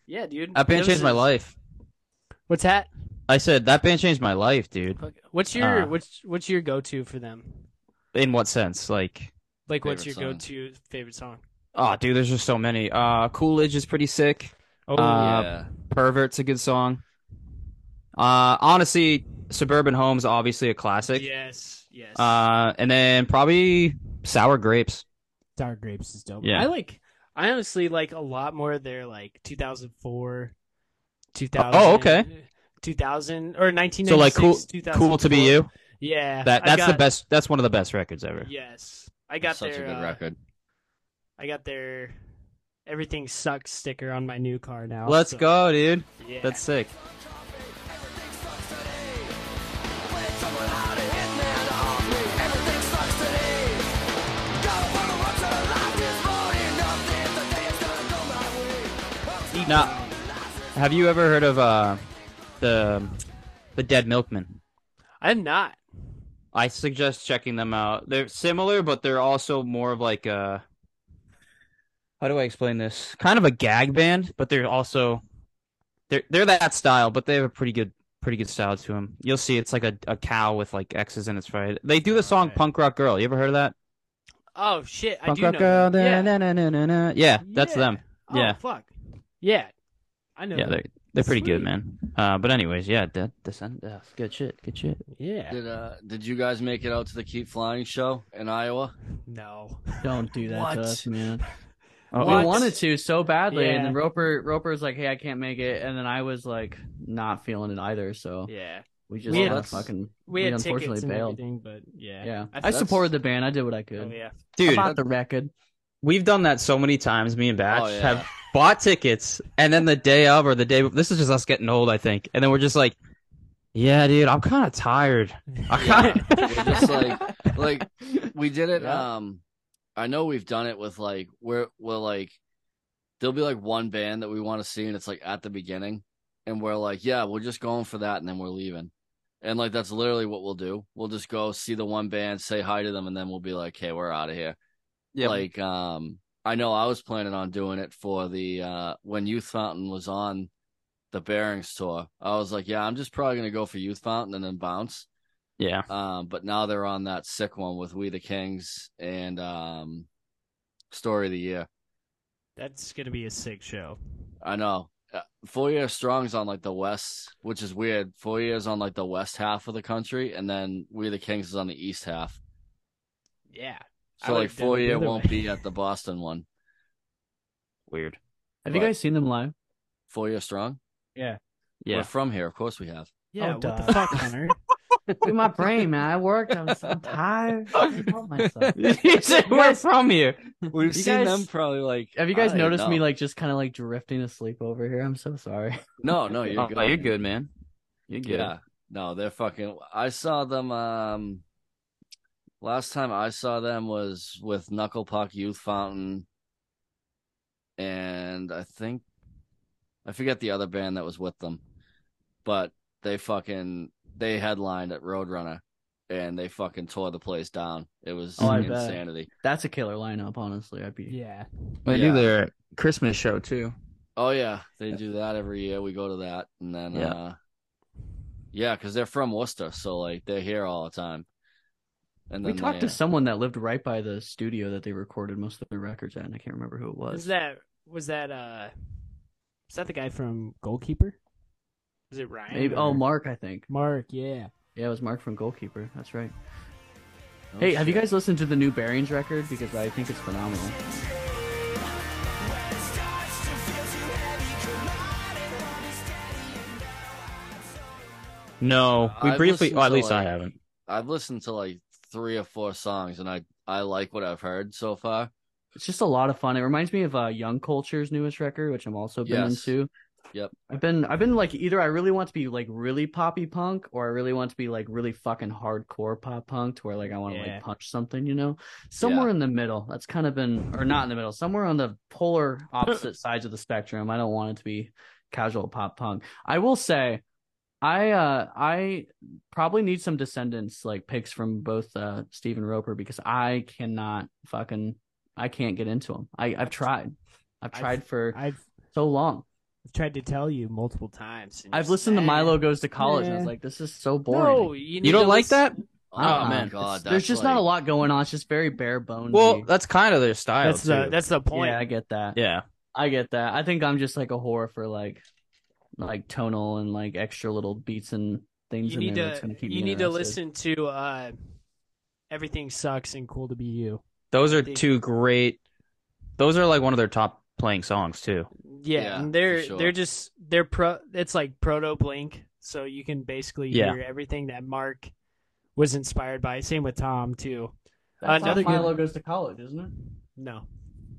Yeah, dude. that band This changed my life. What's that? I said that band changed my life, dude. What's your Uh, what's what's your go to for them? In what sense? Like, Like, what's your Favorite go to favorite song? oh, dude, there's just so many. Uh, Coolidge is pretty sick. Oh, Uh, yeah. Pervert's a good song. Uh, honestly, Suburban Home's obviously a classic. yes, yes. Uh, and then probably Sour Grapes. Sour Grapes is dope. Yeah. I like. I honestly like a lot more of their like 2004, 2000. Oh, okay. 2000 or 1996. So like cool, cool to be you. Yeah, That I that's the best. That's one of the best records ever. Yes, I got Such their. a good uh, record. I got their everything sucks sticker on my new car now. Let's so, go, dude. Yeah. That's sick. Now, have you ever heard of uh the the Dead Milkmen? I'm not. I suggest checking them out. They're similar, but they're also more of like a how do I explain this? Kind of a gag band, but they're also they're they're that style, but they have a pretty good pretty good style to them. You'll see it's like a, a cow with like X's in its right. They do the song Alright. Punk Rock Girl. You ever heard of that? Oh shit! I Punk do Rock know. Girl. Yeah. na, na, na. Yeah, that's Yeah. them. Oh, Yeah. fuck. Yeah. I know. Yeah, they're they're pretty good, man. Uh, but anyways, yeah, de- descend, uh, good shit, good shit. Yeah. Did uh did you guys make it out to the Keep Flying show in Iowa? No. Don't do that to us, man. <laughs> Oh, We wanted to so badly, Yeah. and then Roper Roper was like, "Hey, I can't make it," and then I was like, not feeling it either. So Yeah. we just We had- uh, fucking We had unfortunately tickets bailed. everything, but yeah. Yeah, I, That's- supported the band. I did what I could. Oh yeah. dude, About the record. We've done that so many times. Me and Batch Oh, yeah. have bought tickets, and then the day of or the day. This is just us getting old, I think. And then we're just like, "Yeah, dude, I'm kind of tired." I kinda... <laughs> We're just like like we did it Yeah. um I know we've done it with like we're we're like there'll be like one band that we want to see and it's like at the beginning and we're like yeah we're just going for that and then we're leaving and like that's literally what we'll do we'll just go see the one band say hi to them and then we'll be like hey we're out of here yeah, like um I know I was planning on doing it for the uh when Youth Fountain was on the Bearings tour I was like yeah I'm just probably gonna go for Youth Fountain and then bounce yeah. um, but now they're on that sick one with We the Kings and um, Story of the Year. That's gonna be a sick show. I know. Uh, Four Year Strong's on like the west, which is weird. Four Years on like the west half of the country, and then We the Kings is on the east half. Yeah. I So would've like done Four Year won't way. be at the Boston one. Weird. Have you guys seen them live? Four Year Strong. Yeah. Yeah. We're from here, of course we have. Yeah. Oh, what duh. the fuck, Hunter? <laughs> Dude, my brain, man. I worked. I was so <laughs> tired. I hate <laughs> myself. You said we're from here. We've You seen guys- them probably like. Have you guys I don't noticed me like just kind of like drifting asleep over here? I'm so sorry. No, no, you're Oh, good. you're good, man. You're good. Yeah. No, they're fucking I saw them um last time I saw them was with Knuckle Puck Youth Fountain and I think I forget the other band that was with them. But they fucking they headlined at Roadrunner and they fucking tore the place down. It was Oh, I bet. insanity. That's a killer lineup, honestly. I'd be. Yeah. They Yeah. do their Christmas show too. Oh yeah, they do that every year. We go to that, and then Yeah. uh yeah, because they're from Worcester, so like they're here all the time. And We talked they, to someone that lived right by the studio that they recorded most of their records at, and I can't remember who it was. Was that was that uh was that the guy from Goalkeeper? Is it Ryan? Maybe. or- Oh, Mark, I think. Mark, yeah. Yeah, it was Mark from Goalkeeper. That's right. Oh, hey, have you guys listened to the new Bearings record? Because I think it's phenomenal. No, we I've briefly. listened Oh, at to, least I haven't. I've listened to like three or four songs, and I I like what I've heard so far. It's just a lot of fun. It reminds me of uh, Young Culture's newest record, which I'm also been Yes. into. Yep. I've been I've been like either I really want to be like really poppy punk or I really want to be like really fucking hardcore pop punk to where like I want to Yeah. like punch something, you know? Somewhere in the middle. That's kind of been or not in the middle, somewhere on the polar opposite <laughs> sides of the spectrum. I don't want it to be casual pop punk. I will say I uh I probably need some Descendents like picks from both uh Stephen Roper because I cannot fucking I can't get into them. I I've tried. I've I've- tried for I've so long. I've tried to tell you multiple times. I've you're listened to Milo "Eh." goes to college and I was like, this is so boring. No, you, You don't to like that? listen- Oh, Uh-uh. my It's- god, there's that's just not a lot going on. It's just very bare bones. Well, that's kind of their style That's the that's the point. yeah, I get that. yeah. I get that. I think I'm just like a whore for like, like tonal and like extra little beats and things. you in need there to gonna keep you me need to listen to uh everything sucks and cool to be you. Those are They- two great. Those are like one of their top playing songs too. Yeah, Yeah, and they're sure. they're just they're pro. It's like proto Blink, so you can basically Yeah. hear everything that Mark was inspired by. Same with Tom too. That's another how good- Milo goes to college, isn't it? No,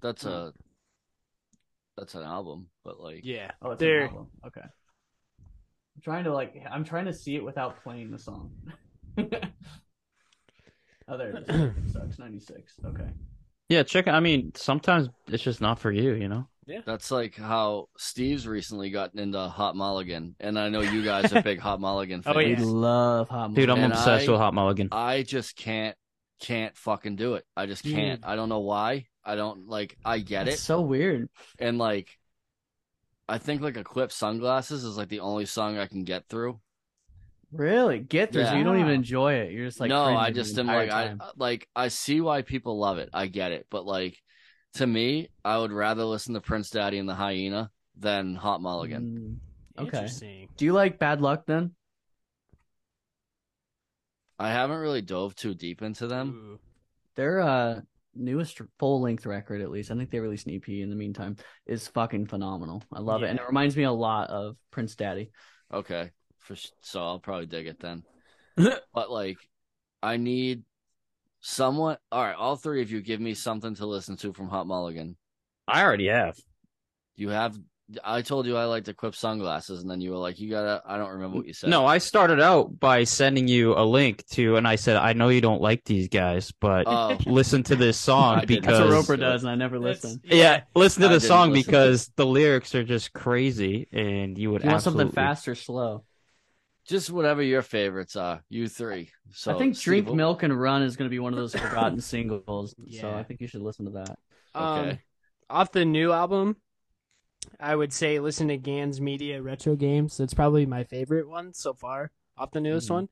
That's a that's an album, but like yeah, Oh, it's they're an album. Okay. I'm trying to like. I'm trying to see it without playing the song. <laughs> oh, there it is. <clears throat> It sucks. Ninety six. Okay. Yeah, check. I mean, sometimes it's just not for you, you know. Yeah. That's like how Steve's recently gotten into Hot Mulligan, and I know you guys are <laughs> big Hot Mulligan oh, fans. Oh, We love hot. Mulligan. Dude, I'm And obsessed I- with Hot Mulligan. I just can't can't fucking do it. I just can't. I don't know why. I don't like. I get It's it, so weird. and like, I think like Equip Sunglasses is like the only song I can get through. Really, get this. Yeah. You don't even enjoy it. You're just like no, I just the am entire like I like I see why people love it. I get it, but like to me, I would rather listen to Prince Daddy and the Hyena than Hot Mulligan. Mm, okay. Do you like Bad Luck then? I haven't really dove too deep into them. Ooh. Their uh newest full length record, at least I think they released an EP in the meantime, is fucking phenomenal. I love it, and it reminds me a lot of Prince Daddy. Okay, for so I'll probably dig it then. <laughs> but like, I need someone. All right, all three of you give me something to listen to from Hot Mulligan. I already have. You have. I told you I liked Equip sunglasses, and then you were like, "You gotta." I don't remember what you said. No, I started out by sending you a link to, and I said, I know you don't like these guys, but Oh, <laughs> listen to this song <laughs> I didn't. That's because what Because- Roper does, and I never That's- listen. yeah, listen to the song listen. because the lyrics are just crazy, and you would You want something fast or slow? just whatever your favorites are. You three. So I think Drink Steve, Milk and Run is going to be one of those forgotten <laughs> singles. So I think you should listen to that. Um, Okay. off the new album, I would say listen to Gans Media Retro Games. That's probably my favorite one so far. Off the newest Mhm. one,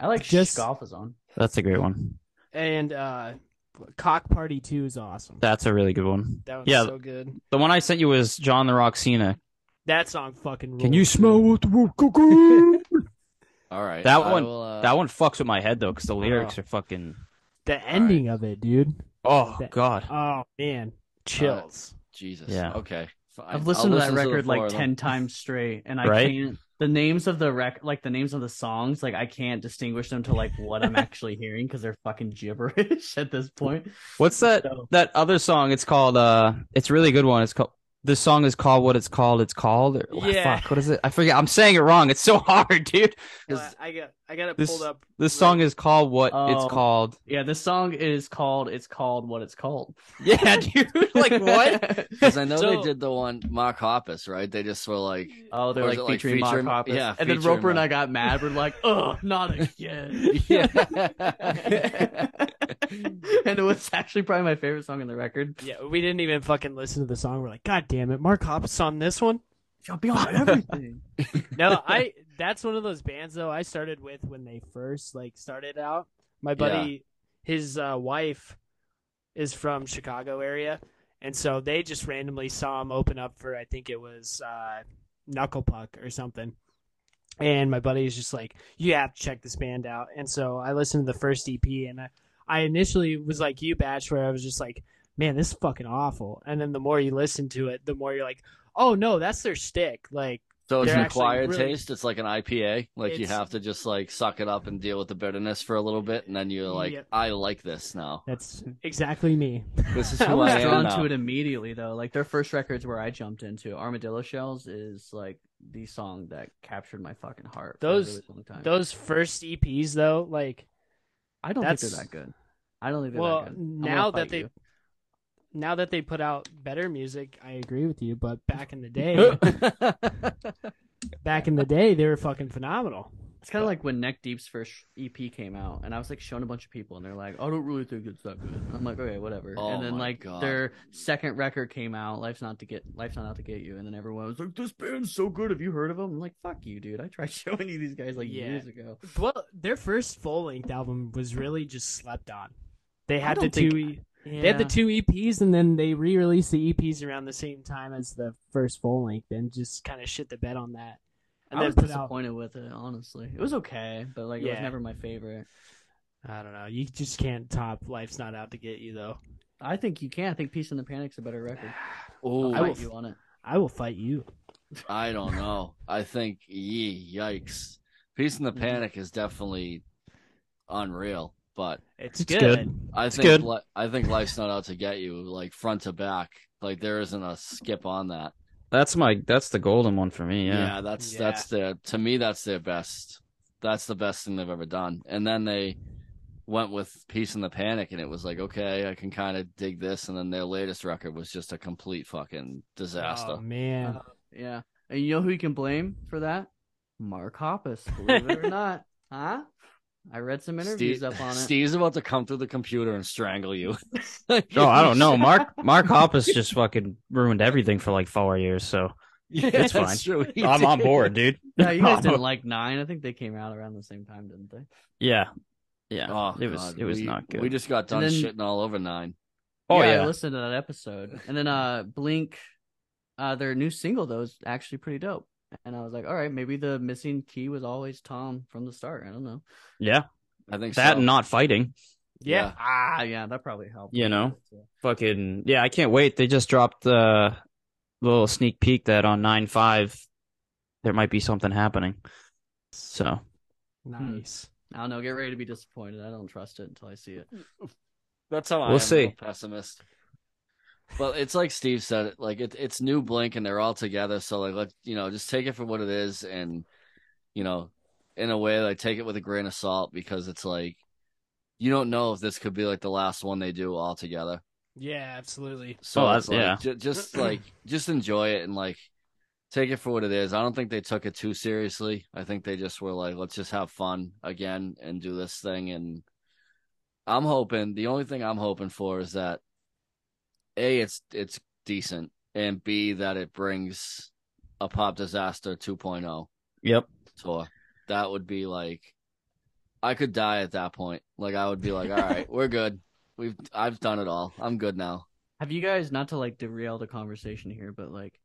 I like Just- Just is on. That's a great one. and uh, Cock Party Two is awesome. That's a really good one. That was yeah. so good. The one I sent you was John the Rock Cena. That song fucking. Rules. Can you smell what the rock cooking? <laughs> All right. That I one- will, uh, that one fucks with my head though, because the lyrics Oh. are fucking. the ending of it, dude? Oh That- God. Oh man, chills. Jesus. Yeah. Okay. Fine. I've listened I'll to that listen the record four like ten times straight, and I Right? can't. The names of the rec, like the names of the songs, like I can't distinguish them to like what I'm actually hearing because they're fucking gibberish <laughs> at this point. What's that? So- That other song? It's called. Uh, it's a really good one. It's called the song is called what it's called. It's called. Or, Yeah. Fuck, what is it? I forget. I'm saying it wrong. It's so <laughs> hard, dude. Well, I got I got it This- pulled up. This song is called what Oh. it's um, called. Yeah, this song is called "It's Called What It's Called." <laughs> Yeah, dude. <laughs> Like what? <laughs> Because I know So- they did the one Mark Hoppus, right? They just were like, Oh, they're Or like is like, featuring Mark featuring- Hoppus. yeah, and then featuring Roper and I got mad. We're like, "Oh, not again!" yeah. and it was actually probably my favorite song on the record. Yeah, we didn't even fucking listen to the song. We're like, God damn it, Mark Hoppus on this one. I'll be on everything. No, I. That's one of those bands though. I started with when they first like started out. My buddy, his uh, wife, is from Chicago area, and so they just randomly saw him open up for I think it was uh, Knuckle Puck or something. And my buddy is just like, you have to check this band out. And so I listened to the first EP, and I, I initially was like you, Batch, where I was just like, man, this is fucking awful. And then the more you listen to it, the more you're like, oh no, that's their stick. Like, So it's an acquired really- taste. It's like an IPA. Like you have to just like suck it up and deal with the bitterness for a little bit, and then you're like, Yep. I like this now. that's exactly me. <laughs> This is <laughs> I who was I, am drawn now. to it immediately though. Like their first records where I jumped into Armadillo Shells is like the song that captured my fucking heart. For Those- a really long time. Those first EPs though, like I don't think they're that good. I don't think they're well, that good. I'm now that they you. Now that they put out better music, I agree with you. But back in the day, <laughs> back in the day, they were fucking phenomenal. It's kind of like when Neck Deep's first EP came out, and I was like showing a bunch of people, and they're like, "I don't really think it's that good." I'm like, "Okay, whatever." Oh and then like God. their second record came out, "Life's Not to Get," "Life's Not Out to Get You," and then everyone was like, "This band's so good. Have you heard of them?" I'm like, "Fuck you, dude. I tried <laughs> showing you these guys like Yeah. years ago." Well, their first full length album was really just slept on. They had the two. think- E- They had the two EPs, and then they re-released the EPs around the same time as the first full length, and just kind of shit the bed on that. And I then was put out. disappointed with it, honestly. It was okay, but like it was never my favorite. I don't know. You just can't top "Life's Not Out to Get You" though. I think you can. I think Peace and the Panic's a better record. Ooh, I'll fight you on it. I will fight you. I don't know. I think, yee, yikes. Peace and the Mm-hmm. Panic is definitely unreal, but It's, It's good. good. I It's think good. li- I think life's not out to get you, like front to back. Like there isn't a skip on that. That's my. That's the golden one for me. Yeah, Yeah. that's Yeah. that's their to me that's their best. That's the best thing they've ever done. And then they went with Peace and the Panic, and it was like, okay, I can kind of dig this. And then their latest record was just a complete fucking disaster. Oh man. Uh, yeah. And you know who you can blame for that? Mark Hoppus, believe it or <laughs> not. Huh? I read some interviews Steve, up on it. Steve's about to come through the computer and strangle you. <laughs> Oh, I don't know. Mark <laughs> Mark Hoppus just fucking ruined everything for like four years. So Yeah, It's that's fine. true. I'm on board, dude. No, you guys <laughs> didn't like nine. I think they came out around the same time, didn't they? Yeah, yeah. Oh, it was God. it was we, not good. We just got done then- shitting all over nine. oh yeah, yeah, I listened to that episode. And then uh Blink uh their new single though is actually pretty dope. And I was like, all right, maybe the missing key was always Tom from the start. I don't know. yeah. I think That so. and not fighting. Yeah. Ah, yeah, that probably helped. You know? Fucking yeah. I can't wait. They just dropped the little sneak peek that on nine five there might be something happening. So Nice. I don't know. Get ready to be disappointed. I don't trust it until I see it. That's how I We'll am, see. a pessimist. But it's like Steve said, like it, it's new Blink and they're all together. So like let you know, just take it for what it is, and you know, in a way, like take it with a grain of salt because it's like you don't know if this could be like the last one they do all together. Yeah, absolutely. So Oh, that's- like, ju- just <clears throat> like just enjoy it and like take it for what it is. I don't think they took it too seriously. I think they just were like, let's just have fun again and do this thing. And I'm hoping the only thing I'm hoping for is that a it's it's decent and b that it brings a pop disaster 2.0 yep. tour. That would be like I could die at that point. Like I would be like, all right, we're good. We've I've done it all. I'm good now. Have you guys not to like derail the conversation here, but like,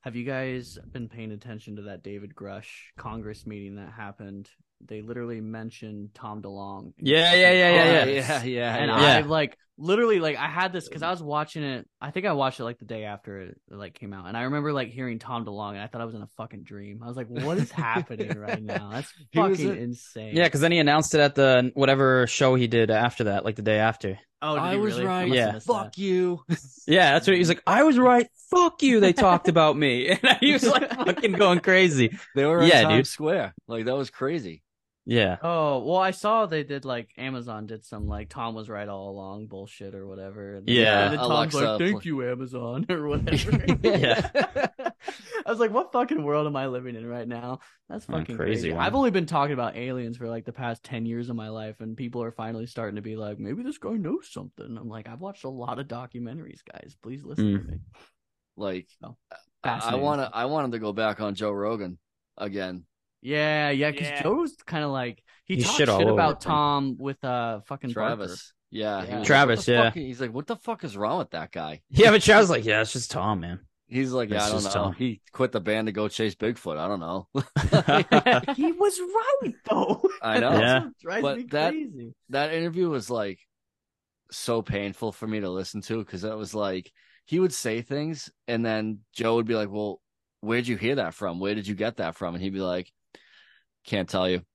have you guys been paying attention to that David Grusch Congress meeting that happened? They literally mentioned Tom DeLonge. Yeah, yeah, yeah, yeah, yeah, yeah, yeah. And yeah. Yeah. I like literally like I had this because I mm. was watching it. I think I watched it like the day after it like came out, and I remember like hearing Tom DeLonge, and I thought I was in a fucking dream. I was like, "What is happening right now? <laughs> That's fucking a- insane." Yeah, because then he announced it at the whatever show he did after that, like the day after. Oh, did I he was really? Right. must Yeah. Fuck that. you. <laughs> Yeah, that's what he's like. I was right. Fuck you. They talked about me, <laughs> and he was like fucking going crazy. They were in Yeah, Times dude. Square. Like that was crazy. Yeah, Oh well, I saw they did like Amazon did some like Tom was right all along bullshit or whatever. And Yeah. and then Tom's Alexa, like, "Thank you, Amazon" <laughs> or whatever. <laughs> Yeah. <laughs> I was like, "What fucking world am I living in right now?" That's Oh, fucking crazy crazy. I've only been talking about aliens for like the past ten years of my life, and people are finally starting to be like, "Maybe this guy knows something." I'm like, "I've watched a lot of documentaries, guys. Please listen Mm. to me." Like Oh, I, I wanna stuff. I wanted to go back on Joe Rogan again. Yeah, yeah, because Yeah. Joe was kind of like he, He talked shit shit, about it, Tom with uh fucking Barker. Travis. Yeah, Yeah. was Travis, Like, yeah. fuck- He's like, what the fuck is wrong with that guy? <laughs> yeah. But Chad's like, yeah, it's just Tom, man. He's like, yeah, That's I don't just know. Tom. He quit the band to go chase Bigfoot. I don't know. <laughs> <laughs> he was right though. I know. That's Yeah. what But me that- crazy. that interview was like so painful for me to listen to because it was like he would say things and then Joe would be like, "Well, where'd you hear that from? Where did you get that from?" And he'd be like, "Can't tell you." <laughs>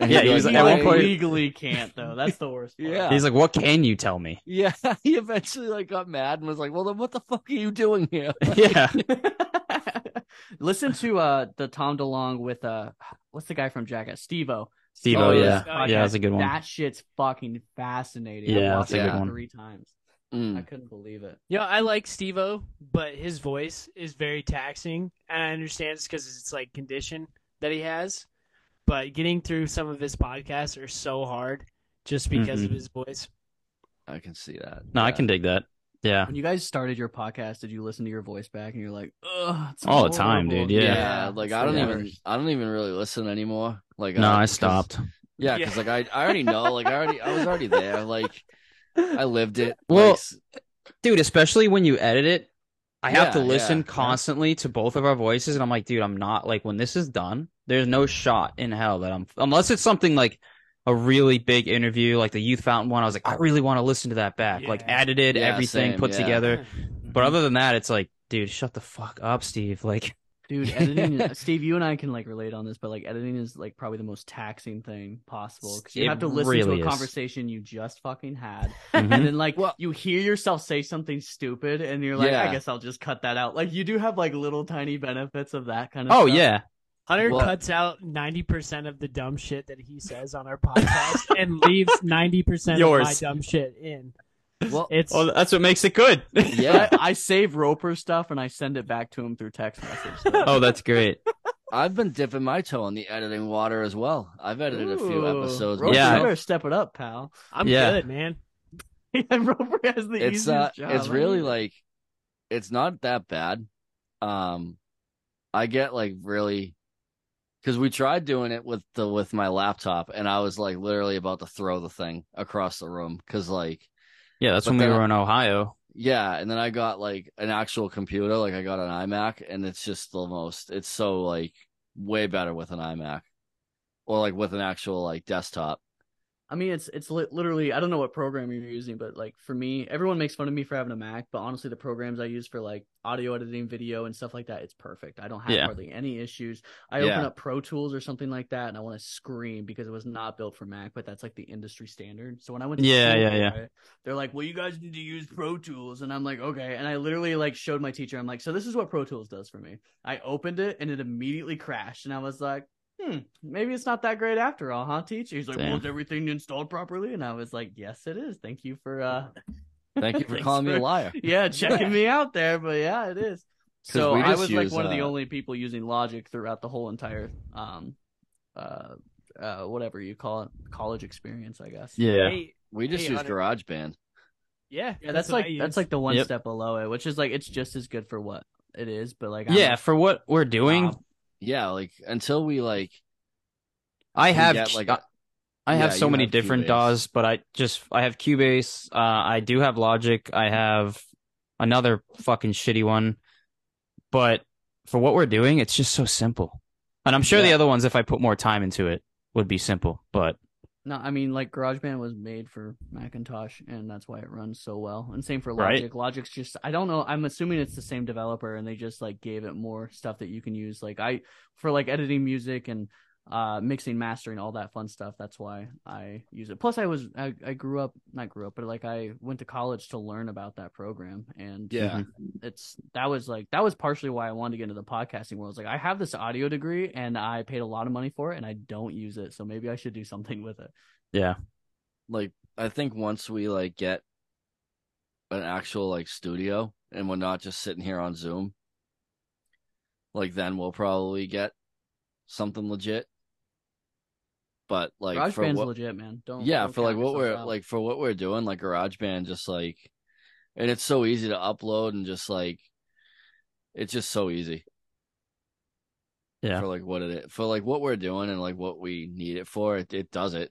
Yeah, he'd he was he at one like, point- legally can't though. That's the worst. Part. Yeah. He's like, what can you tell me? Yeah, <laughs> he eventually like got mad and was like, "Well, then what the fuck are you doing here?" <laughs> yeah, Listen to uh the Tom DeLonge with uh what's the guy from Jackass? Steve-O. Steve. Oh, yeah. yeah, Oh, yeah, that's a good one. That shit's fucking fascinating. Yeah, I watched that's a it good one. three times. I Mm. couldn't believe it. Yeah, I like Steve-O, but his voice is very taxing, and I understand it's because it's like condition that he has. But getting through some of his podcasts are so hard just because of Mhm. his voice. I can see that. No, I can dig that. Yeah, When you guys started your podcast, did you listen to your voice back and you're like, ugh, it's All the time, dude, yeah. Yeah, like it's I don't even worst. I don't even really listen anymore. Like no, uh, I 'cause- stopped. Yeah, Yeah. because like I I already know. Like I already I was already there. Like I lived it. Well, like, dude, especially when you edit it, I have to listen yeah, yeah. constantly to both of our voices, and I'm like, dude, I'm not like when this is done. There's no shot in hell that I'm unless it's something like a really big interview, like the Youth Fountain one. I was like, I really want to listen to that back, like edited, Yeah, everything same, put yeah. together. <laughs> But other than that, it's like, dude, shut the fuck up, Steve. Like, Dude, editing. is- Steve, you and I can like relate on this, but like editing is like probably the most taxing thing possible because you It have to listen really to a is. conversation you just fucking had, mhm. <laughs> and then like Well- you hear yourself say something stupid, and you're like, I guess I'll just cut that out. Like you do have like little tiny benefits of that kind of. oh stuff. yeah, Hunter Well- cuts out 90% of the dumb shit that he says on our podcast and leaves 90% of my dumb shit in. Well, <laughs> It's well, that's what makes it good. <laughs> yeah. I, I save Roper stuff and I send it back to him through text message. so- oh, that's great. I've been dipping my toe in the editing water as well. I've edited a few Ooh, episodes. Roper, Yeah. you better step it up, pal. I'm Yeah. good, man. <laughs> Roper has the it's easiest uh, job. it's I really like, it's not that bad. Um, I get like really, because we tried doing it with the with my laptop, and I was like literally about to throw the thing across the room because like Yeah, that's But when we then I- were in Ohio. Yeah, and then I got like an actual computer, like I got an iMac, and it's just the most. It's so like way better with an iMac, or like with an actual like desktop. I mean, it's it's li- literally I don't know what program you're using, but like for me, everyone makes fun of me for having a Mac, but honestly, the programs I use for like audio editing, video, and stuff like that, it's perfect. I don't have Yeah. hardly any issues. I Yeah. open up Pro Tools or something like that, and I want to scream because it was not built for Mac, but that's like the industry standard. So when I went, to Yeah, yeah, yeah. they're like, "Well, you guys need to use Pro Tools," and I'm like, "Okay," and I literally like showed my teacher. I'm like, "So this is what Pro Tools does for me." I opened it and it immediately crashed, and I was like hmm, maybe it's not that great after all, huh, teacher? He's like, Damn. well, is everything installed properly? And I was like, yes, it is. Thank you for, uh, <laughs> Thank you for <laughs> Thanks calling me a liar. <laughs> yeah, checking me out there. But yeah, it is. So I just was like use, one of the uh, only people using Logic throughout the whole entire, um, uh, uh, whatever you call it, college experience, I guess. Yeah. Hey, We just Hey, use GarageBand. yeah, Yeah, that's, what like that's like the one Yep. step below it, which is like it's just as good for what it is, but like I'm Yeah, for what we're doing, wow. Yeah, like until we like I have get, like, I, have Yeah, so many have different Cubase. DAWs, but I just I have Cubase. Uh, I do have Logic. I have another fucking shitty one, but for what we're doing, it's just so simple. And I'm sure the other ones, if I put more time into it, would be simple. But No, I mean like GarageBand was made for Macintosh, and that's why it runs so well. And same for Right. Logic. Logic's just I don't know. I'm assuming it's the same developer, and they just like gave it more stuff that you can use. Like I for like editing music and uh, mixing, mastering, all that fun stuff. That's why I use it. Plus, I was I, I grew up not grew up, but like I went to college to learn about that program, and Yeah. it's that was like that was partially why I wanted to get into the podcasting world. It's like I have this audio degree and I paid a lot of money for it, and I don't use it, so maybe I should do something with it. Yeah. like I think once we like get an actual like studio and we're not just sitting here on Zoom, like then we'll probably get something legit. But like Garage for Band's what, legit, man. Don't yeah, don't for like what we're yourself out. like for what we're doing, like GarageBand, just like, and it's so easy to upload and just like, it's just so easy Yeah. for like what it is for like what we're doing and like what we need it for. It it does it.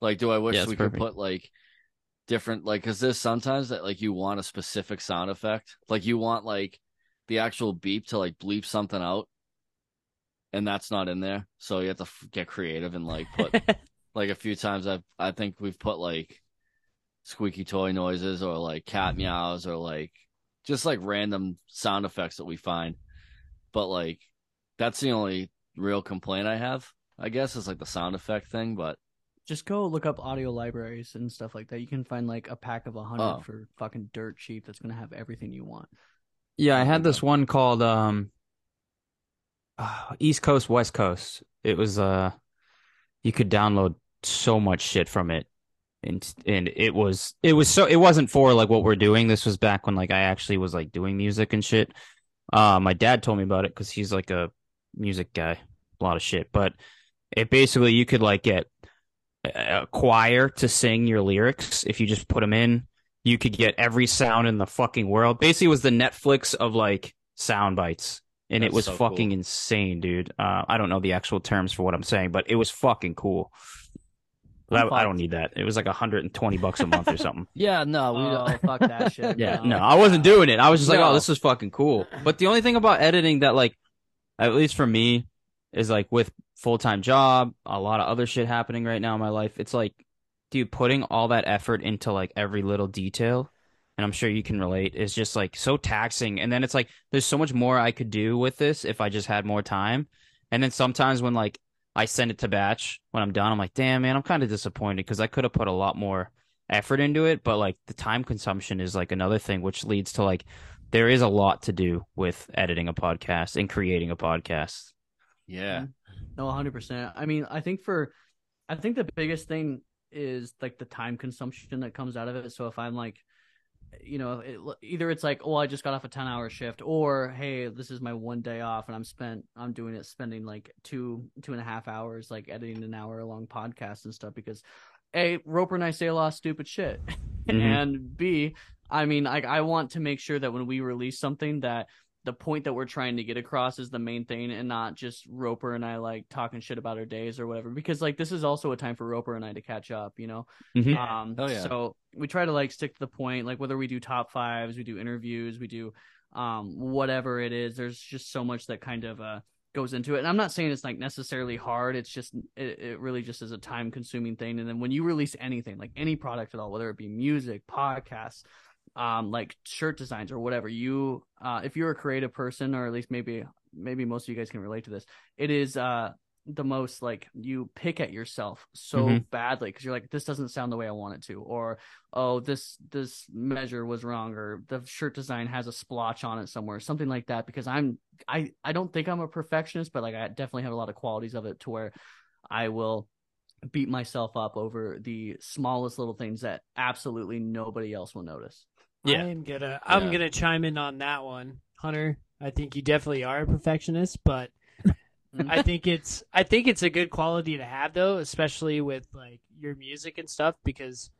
Like, do I wish Yeah, we perfect. could put like different like because there's sometimes that like you want a specific sound effect, like you want like the actual beep to like bleep something out, and that's not in there, so you have to f- get creative and like put <laughs> like a few times I've I think we've put like squeaky toy noises or like cat meows or like just like random sound effects that we find. But like that's the only real complaint I have, I guess, is like the sound effect thing. But just go look up audio libraries and stuff like that. You can find like a pack of a hundred Oh. for fucking dirt cheap. That's gonna have everything you want. Yeah, I had this one called um <sighs> East Coast West Coast. It was uh you could download so much shit from it. And and it was it was so it wasn't for like what we're doing. This was back when like I actually was like doing music and shit. Uh my dad told me about it cuz he's like a music guy, a lot of shit, but it basically you could like get a choir to sing your lyrics if you just put them in you could get every sound in the fucking world. Basically, was the Netflix of like sound bites, and it was so fucking cool. insane, dude. Uh, I don't know the actual terms for what I'm saying, but it was fucking cool. I, I'm don't need that. It was like 120 bucks a month or something. <laughs> yeah, no, we Oh don't. fuck that shit. <laughs> Yeah, no. no, I wasn't doing it. I was just like, No. oh, this is fucking cool. But the only thing about editing that, like, at least for me, is like with full time job, a lot of other shit happening right now in my life. It's like, dude, putting all that effort into like every little detail, and I'm sure you can relate, is just like so taxing. And then it's like, there's so much more I could do with this if I just had more time. And then sometimes when like I send it to batch when I'm done, I'm like, damn, man, I'm kind of disappointed because I could have put a lot more effort into it. But like the time consumption is like another thing, which leads to like there is a lot to do with editing a podcast and creating a podcast. Yeah, No, hundred percent. I mean, I think for, I think the biggest thing is like the time consumption that comes out of it. So if I'm like, you know, it, either it's like, oh, I just got off a ten hour shift, or hey, this is my one day off, and I'm spent, I'm doing it, spending like two, two and a half hours, like editing an hour long podcast and stuff because, a Roper and I say a lot of stupid shit, <laughs> Mhm. and b, I mean, like I want to make sure that when we release something that the point that we're trying to get across is the main thing and not just Roper and I like talking shit about our days or whatever because like this is also a time for Roper and I to catch up, you know. Mhm. Um Oh, yeah. so we try to like stick to the point like whether we do top 5s, we do interviews, we do um whatever it is there's just so much that kind of uh goes into it and i'm not saying it's like necessarily hard it's just it, it really just is a time consuming thing and then when you release anything like any product at all whether it be music podcasts um like shirt designs or whatever you uh if you're a creative person or at least maybe maybe most of you guys can relate to this it is uh the most like you pick at yourself so Mhm. badly because you're like this doesn't sound the way i want it to or oh this this measure was wrong or the shirt design has a splotch on it somewhere something like that because i'm i i don't think i'm a perfectionist but like i definitely have a lot of qualities of it to where i will beat myself up over the smallest little things that absolutely nobody else will notice Yeah. I'm gonna I'm Yeah. gonna chime in on that one, Hunter. I think you definitely are a perfectionist, but mm-hmm. I think it's I think it's a good quality to have though, especially with like your music and stuff because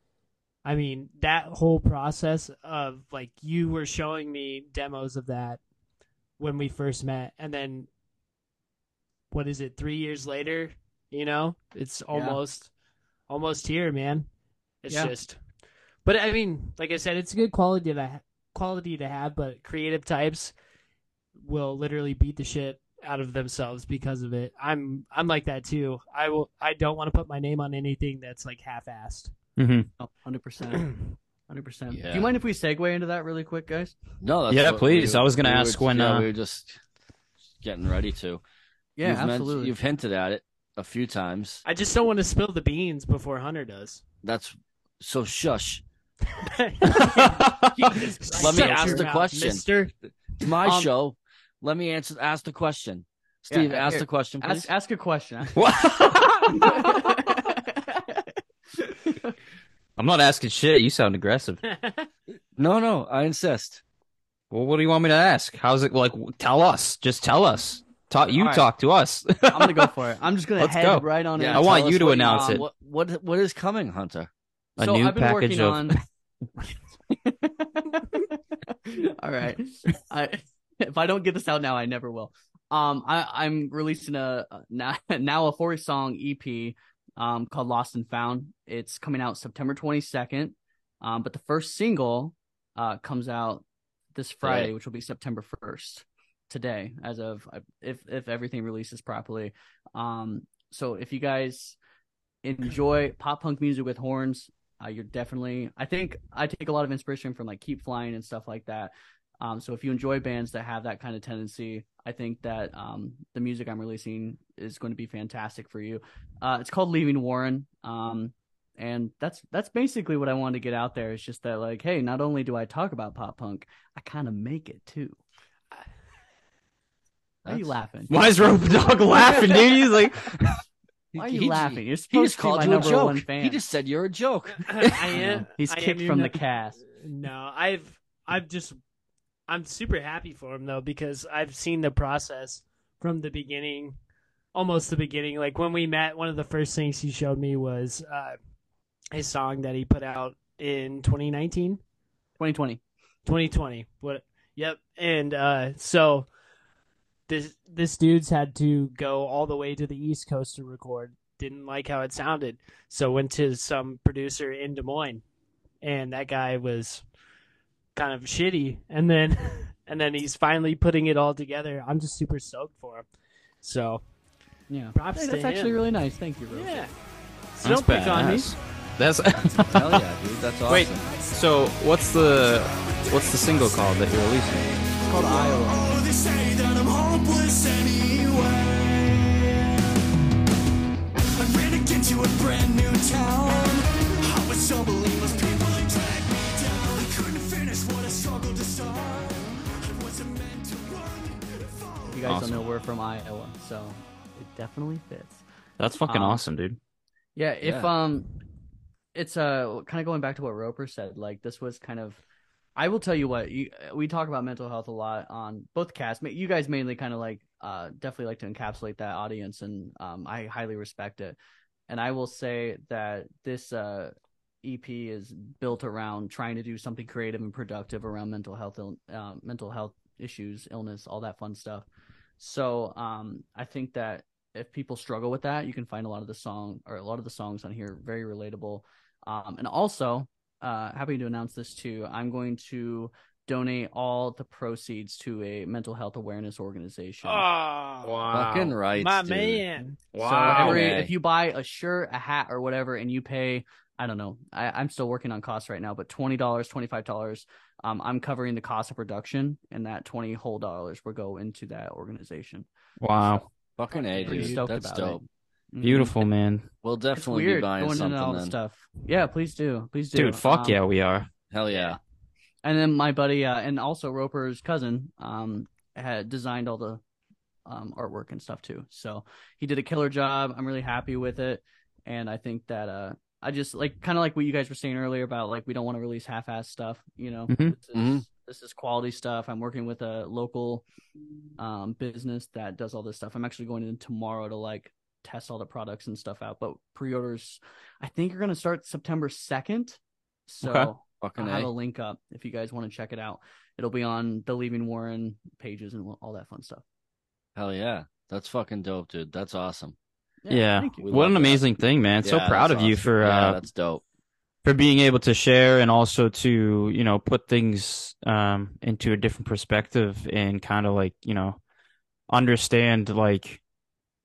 I mean, that whole process of like you were showing me demos of that when we first met and then what is it, 3 years later, you know? It's almost almost here, man. It's Yeah. just But I mean, like I said, it's a good quality to ha- quality to have, but creative types will literally beat the shit out of themselves because of it. I'm I'm like that too. I will I don't want to put my name on anything that's like half-assed. Mm-hmm. Oh, 100% 100% <clears throat> do you mind if we segue into that really quick guys no, that's Yeah, please. we I was gonna we ask were, when, yeah, uh, we were just getting ready to. yeah you've men- absolutely you've hinted at it a few times. I just don't want to spill the beans before Hunter does. That's so shush. Jesus <laughs> Let me ask the question. Mister. My Um, show. Let me answer. Ask the question. Steve, Yeah, ask here, the question, please. Ask, <laughs> ask a question. I'm not asking shit. You sound aggressive. <laughs> No, no, I insist. Well, what do you want me to ask? How's it like? Tell us. Just tell us. Talk. You All right. talk to us. I'm gonna go for it. I'm just gonna Let's head go. right on Yeah, in. I want you to what announce um, it. What, what what is coming, Hunter? A so new I've been package working of- on. <laughs> <laughs> All right. I if I don't get this out now, I never will. Um, I I'm releasing a now <laughs> now a four song EP um called Lost and Found. It's coming out September 22nd. Um, but the first single uh comes out this Friday, Today. which will be September 1st. Today, as of if if everything releases properly. Um, so if you guys enjoy pop punk music with horns, uh, you're definitely. I think I take a lot of inspiration from like Keep Flying and stuff like that. Um, so if you enjoy bands that have that kind of tendency, I think that um, the music I'm releasing is going to be fantastic for you. Uh, it's called Leaving Warren, um, and that's that's basically what I wanted to get out there. It's just that like, hey, not only do I talk about pop punk, I kind of make it too. Why are you laughing? Why is Rope Dog laughing, dude? He's like, <laughs> Why are you He- laughing? You're He supposed just to be my called you a joke. one fan. He just said you're a joke. <laughs> I am. <laughs> <laughs> He's I am kicked your from the cast. No, I've I've just I'm super happy for him though because I've seen the process from the beginning, almost the beginning. Like when we met, one of the first things he showed me was uh, his song that he put out in 2019, 2020. 2020. What? Yep. And uh, so this this dude's had to go all the way to the East Coast to record. Didn't like how it sounded, so went to some producer in Des Moines, and that guy was kind of shitty. And then <laughs> and then he's finally putting it all together. I'm just super stoked for him. So Yeah. Props Hey, to that's actually him. really nice. Thank you, Rose. yeah, so don't pick on me. That's <laughs> Hell yeah, dude. That's awesome. Wait, so what's the what's the single called that you're releasing? It's called Iowa. Oh, to a brand new town. I was stumbling with people that dragged me down. I couldn't finish what I struggled to start. I wasn't meant to run. You guys Awesome. don't know we're from Iowa, so it definitely fits. That's fucking Um, awesome, dude. Yeah, if Yeah. um it's uh kind of going back to what Roper said, like this was kind of I will tell you what, you, we talk about mental health a lot on both casts. You guys mainly kind of like uh definitely like to encapsulate that audience and um I highly respect it. And I will say that this uh EP is built around trying to do something creative and productive around mental health ill- uh, mental health issues, illness, all that fun stuff. So um I think that if people struggle with that, you can find a lot of the song or a lot of the songs on here very relatable. Um, and also, uh, happy to announce this too. I'm going to donate all the proceeds to a mental health awareness organization. Oh, Fucking right, my dude. man. So every Okay. if you buy a shirt, a hat, or whatever, and you pay, I don't know, I, I'm still working on costs right now, but twenty dollars, twenty five dollars, um, I'm covering the cost of production, and that twenty whole dollars will go into that organization. Wow, Fucking A, dude. stoked That's about dope. it. Mhm. beautiful, man. We'll It's definitely weird be buying going something into all then. stuff. Yeah, please do, please do, Dude, fuck Um, yeah, we are. Hell yeah. And then my buddy, uh, and also Roper's cousin, um, had designed all the um, artwork and stuff too. So he did a killer job. I'm really happy with it, and I think that uh, I just like kind of like what you guys were saying earlier about like we don't want to release half-ass stuff. You know, Mhm. this, is, Mhm. this is quality stuff. I'm working with a local um, business that does all this stuff. I'm actually going in tomorrow to like test all the products and stuff out. But pre-orders, I think, are going to start September 2nd. So. Okay. Fucking I'll have A. a link up if you guys want to check it out. It'll be on the Leaving Warren pages and all that fun stuff. Hell yeah. That's fucking dope, dude. That's awesome. Yeah, thank you. We what love an that. amazing thing, man. so proud of that's you awesome. for yeah, uh that's dope. for being able to share and also to you know put things um into a different perspective and kind of like you know understand like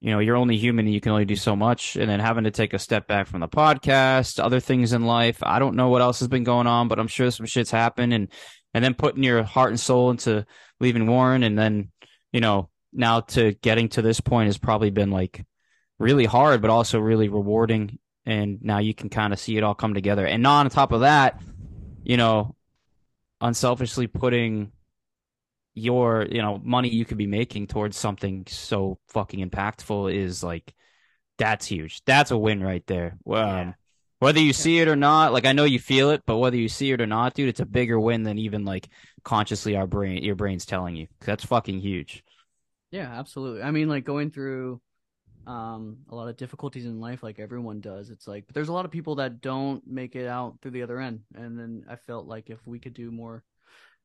you know you're only human and you can only do so much and then having to take a step back from the podcast other things in life i don't know what else has been going on but i'm sure some shit's happened and and then putting your heart and soul into leaving warren and then you know now to getting to this point has probably been like really hard, but also really rewarding. And now you can kind of see it all come together. And on top of that, you know, unselfishly putting your, you know, money you could be making towards something so fucking impactful is like, that's huge. That's a win right there. Um, Yeah. Whether you see it or not, like I know you feel it, but whether you see it or not, dude, it's a bigger win than even like consciously our brain, your brain's telling you. That's fucking huge. Yeah, absolutely. I mean, like going through um a lot of difficulties in life like everyone does. It's like but there's a lot of people that don't make it out through the other end. And then I felt like if we could do more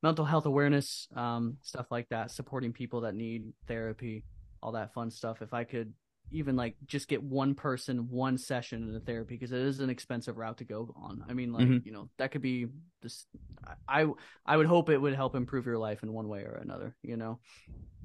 mental health awareness, um stuff like that, supporting people that need therapy, all that fun stuff. If I could even like just get one person one session in the therapy because it is an expensive route to go on. I mean, like Mhm. you know that could be just I I would hope it would help improve your life in one way or another. You know,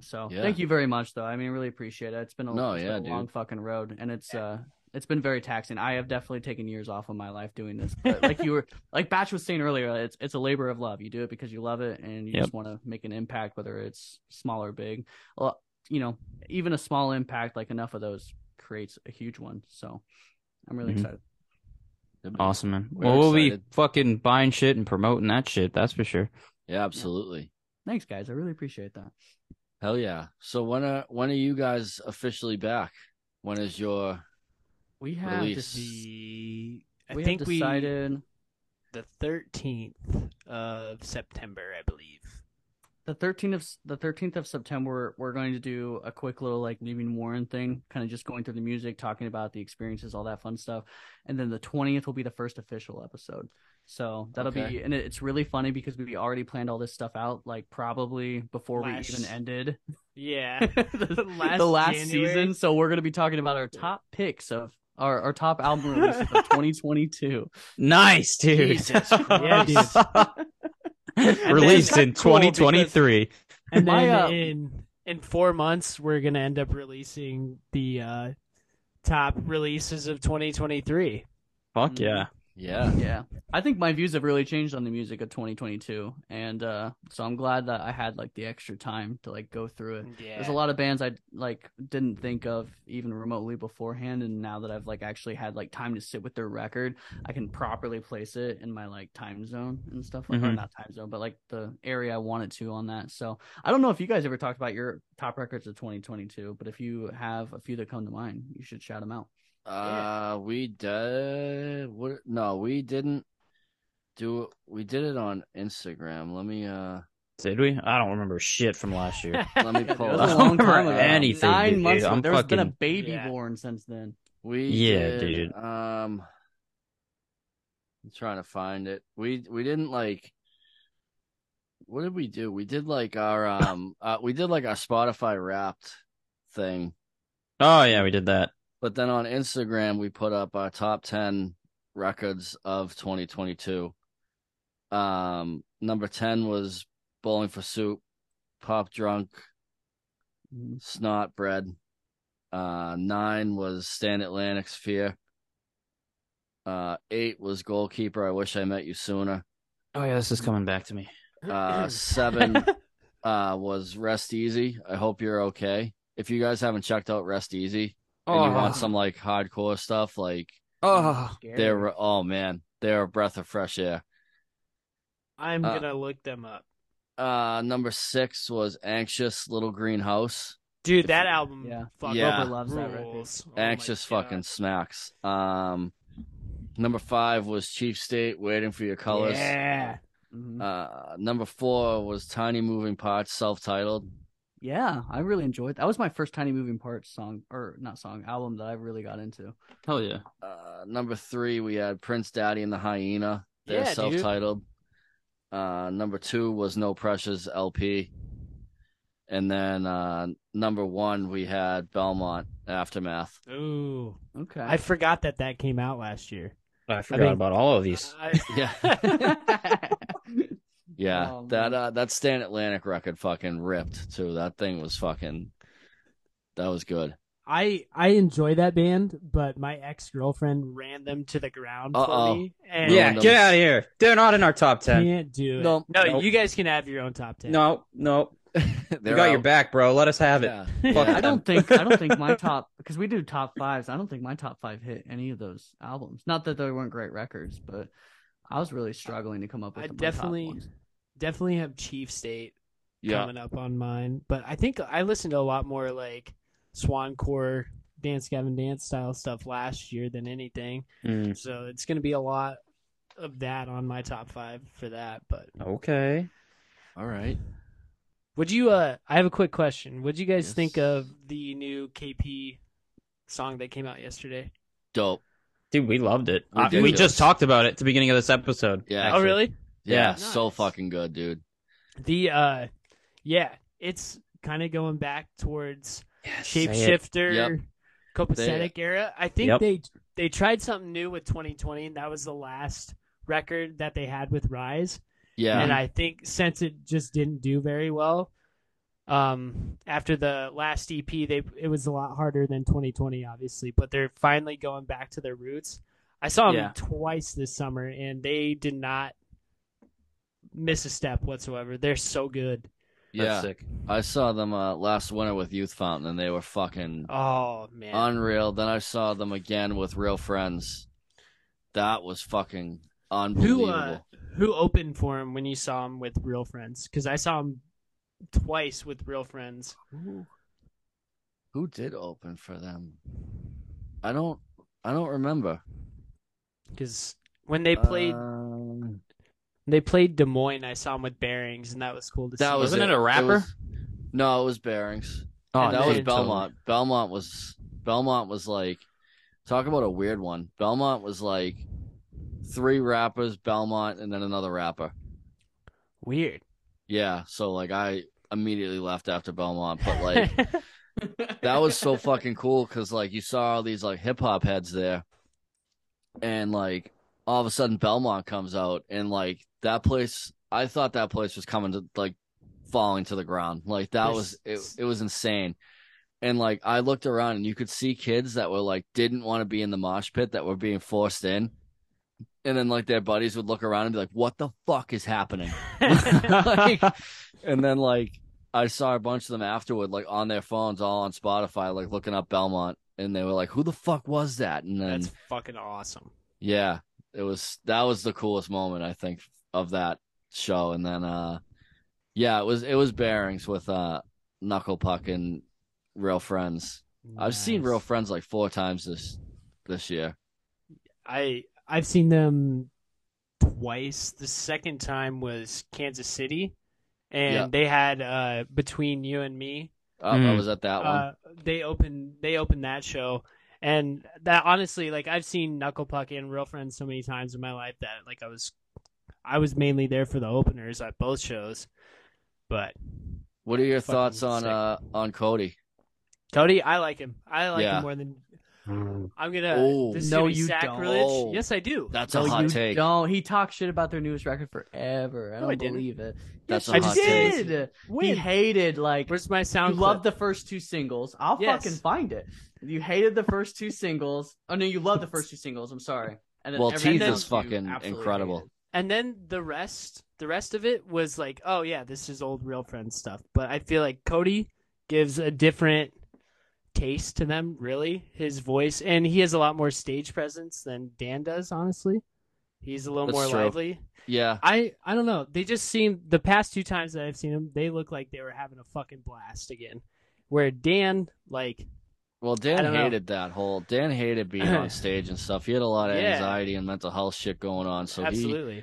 so Yeah. thank you very much though. I mean, really appreciate it. It's been a, No, it's been a long fucking road, and it's uh it's been very taxing. I have definitely taken years off of my life doing this. But like you were <laughs> like Batch was saying earlier, it's it's a labor of love. You do it because you love it and you Yep. just want to make an impact, whether it's small or big. Well, you know, even a small impact, like enough of those creates a huge one. So I'm really Mhm. excited. Awesome, man. We're well, we'll be fucking buying shit and promoting that shit. That's for sure. Yeah, absolutely. Thanks, guys. I really appreciate that. Hell yeah. So when are when are you guys officially back? When is your We have Release. just The I we think have we decided the thirteenth of September, I believe. the 13th of the 13th of September we're going to do a quick little like leaving Warren thing, kind of just going through the music, talking about the experiences, all that fun stuff. And then the 20th will be the first official episode. So that'll Okay. be and it's really funny because we already planned all this stuff out like probably before Last- we even ended Yeah. the, <laughs> <laughs> Last the last season. So we're going to be talking about our top picks of our, our top album releases of <laughs> 2022. Nice, dude. Jesus <laughs> Yeah, <laughs> dude. Released then- in Cool, because- 2023. And My, then uh, in in four months, we're gonna end up releasing the uh, top releases of 2023. Fuck yeah. Yeah. Yeah. I think my views have really changed on the music of 2022 and uh so I'm glad that I had like the extra time to like go through it. Yeah. There's a lot of bands I like didn't think of even remotely beforehand and now that I've like actually had like time to sit with their record, I can properly place it in my like time zone and stuff like or Mhm. not time zone, but like the area I wanted to on that. So, I don't know if you guys ever talked about your top records of 2022, but if you have a few that come to mind, you should shout them out. Uh we did what no, we didn't do we did it on Instagram. Let me uh Did we? I don't remember shit from last year. <laughs> let me It pull was it I a up. don't long time remember ago. anything, Nine dude. months. I'm There's been a baby Yeah. born since then. We Yeah, did, dude. Um, I'm trying to find it. We we didn't like. What did we do? We did like our um uh we did like our Spotify Wrapped thing, Oh yeah, we did that. But then on Instagram we put up our top ten records of 2022. Um, number ten was Bowling for Soup, Pop Drunk, Snot Bread. Uh, nine was Stand Atlantic's Fear. Uh, eight was Goalkeeper. I wish I met you sooner. Oh yeah, this is coming back to me. Uh, <clears throat> seven <laughs> uh was Rest Easy. I hope you're okay. If you guys haven't checked out Rest Easy and you want some like hardcore stuff, like oh, they're oh man, they're a breath of fresh air. I'm Uh, gonna look them up, Uh, number six was Anxious Little Green House. dude. That album, Yeah. fucking Yeah. Loves that record. rules. Oh my Anxious God. fucking smacks. Um, number five was Chief State, Waiting for Your Colors. Yeah, Mhm. Uh, number four was Tiny Moving Parts, self-titled. Yeah, I really enjoyed. That was my first Tiny Moving Parts song, or not song, album that I really got into. hell yeah. Uh, number three, we had Prince Daddy and the Hyena. They're Yeah, dude. self-titled. Uh, number two was No Pressures LP. And then uh, number one, we had Belmont Aftermath. ooh, Okay. I forgot that that came out last year. I forgot think- about all of these. I- Yeah, <laughs> <laughs> yeah. Oh, that uh, that Stand Atlantic record fucking ripped too. That thing was fucking. That was good. I I enjoy that band, but my ex girlfriend ran them to the ground Uh-oh. for me. And Yeah, Ruined get out of here. They're not in our top ten. can't do it. No, no, nope. you guys can have your own top ten. No, no. We They're got your back, bro. Let us have it. Yeah. Fuck Yeah. I don't think I don't think my top because we do top fives. I don't think my top five hit any of those albums. Not that they weren't great records, but I was really struggling to come up with I my top definitely- ones. Definitely have Chief State Yeah. coming up on mine, but I think I listened to a lot more like Swancore, Dance Gavin Dance style stuff last year than anything. Mm, So it's going to be a lot of that on my top five for that. But okay. All right. would you? Uh, I have a quick question. Would you guys Yes. think of the new KP song that came out yesterday? Dope. Dude, we loved it. Uh, we just talked about it at the beginning of this episode. Yeah. Oh, really? Yeah. Yeah. So fucking good, dude. The uh, yeah, it's kind of going back towards Say it. shapeshifter, Yep. copacetic era. I think Yep. they they tried something new with 2020, and that was the last record that they had with Rise. Yeah. And I think since it just didn't do very well, um, after the last EP, they it was a lot harder than 2020, obviously. But they're finally going back to their roots. I saw them Yeah. twice this summer, and they did not miss a step whatsoever. They're so good. That's yeah. sick. I saw them uh, last winter with Youth Fountain, and they were fucking Oh man, unreal. Then I saw them again with Real Friends. That was fucking who unbelievable. uh, who opened for him when you saw him with Real Friends? Because I saw him twice with Real Friends. Who, who did open for them? I don't. I don't remember. Because when they played Um, they played Des Moines, I saw him with Bearings, and that was cool to see. that was Wasn't it a rapper? was- no, it was Bearings. Oh, that was man. Belmont. Belmont was Belmont was like talk about a weird one. Belmont was like three rappers, Belmont, and then another rapper. Weird. Yeah, so like I immediately left after Belmont, but <laughs> like that was so fucking cool because like you saw all these like hip hop heads there, and like all of a sudden Belmont comes out, and like that place, I thought that place was coming to like falling to the ground. Like that was it. It was insane. And like I looked around and you could see kids that were like didn't want to be in the mosh pit that were being forced in. And then like their buddies would look around and be like, "What the fuck is happening?" <laughs> <laughs> like, and then like I saw a bunch of them afterward, like on their phones, all on Spotify, like looking up Belmont, and they were like, "Who the fuck was that?" And then That's fucking awesome. yeah, it was that was the coolest moment I think of that show. And then uh, yeah, it was it was bearings with uh Knuckle Puck and Real Friends. I've seen Real Friends like four times this this year. I I've seen them twice. The second time was Kansas City, and Yeah. they had uh between you and me. Oh, I Mm. was at that one. Uh, they opened they opened that show, and that honestly, like I've seen Knuckle Puck and Real Friends so many times in my life that like I was I was mainly there for the openers at both shows, but What are your thoughts on sick. uh on Cody? Cody, I like him. I like Yeah. him more than. I'm gonna. Oh. this No, gonna be you don't. Oh. Yes, I do. That's No, a hot you take. don't. He talked shit about their newest record forever. I No, don't didn't. believe it. That's yes, a you hot take. did. He hated like Where's my you sound? loved clip? the first two singles. I'll Yes. fucking find it. You hated the first two singles. Oh no, you loved the first two singles. I'm sorry. And then Well, Teeth is fucking incredible. hated. And then the rest the rest of it was like oh yeah this is old real friends stuff. But i feel like cody gives a different taste to them really his voice. And he has a lot more stage presence than dan does honestly. He's a little That's more true. lively. Yeah, i i don't know. They just seem the past two times that i've seen them they look like they were having a fucking blast again. Where dan like Well, Dan don't know. hated that whole. Dan hated being on <clears throat> stage and stuff. He had a lot of Yeah. anxiety and mental health shit going on. So he,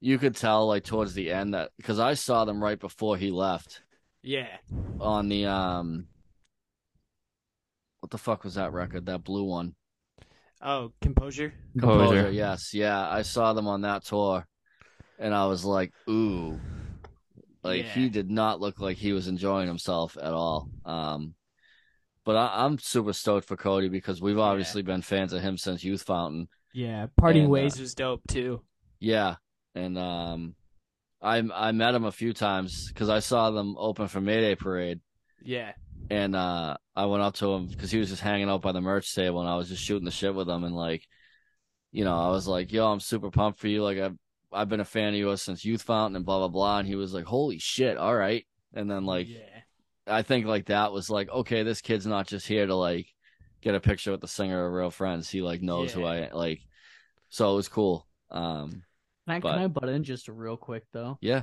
you could tell like towards the end that because I saw them right before he left yeah on the um, what the fuck was that record? That blue one. oh composure Composure. Yes, yeah. I saw them on that tour, and I was like, ooh, like Yeah. he did not look like he was enjoying himself at all. Um, but I, I'm super stoked for Cody because we've obviously been fans of him since Youth Fountain. yeah parting And, uh, ways was dope too Yeah, and um, I I met him a few times because I saw them open for Mayday Parade, yeah and uh, I went up to him because he was just hanging out by the merch table, and I was just shooting the shit with him, and like, you know, I was like, "Yo, I'm super pumped for you. Like, I've I've been a fan of yours since Youth Fountain, and blah blah blah." And he was like, "Holy shit! All right." and then like yeah. I think like that was like okay, this kid's not just here to like get a picture with the singer of Real Friends. He like knows who I like, so it was cool. Um, Can I, But- can I butt in just real quick though? yeah,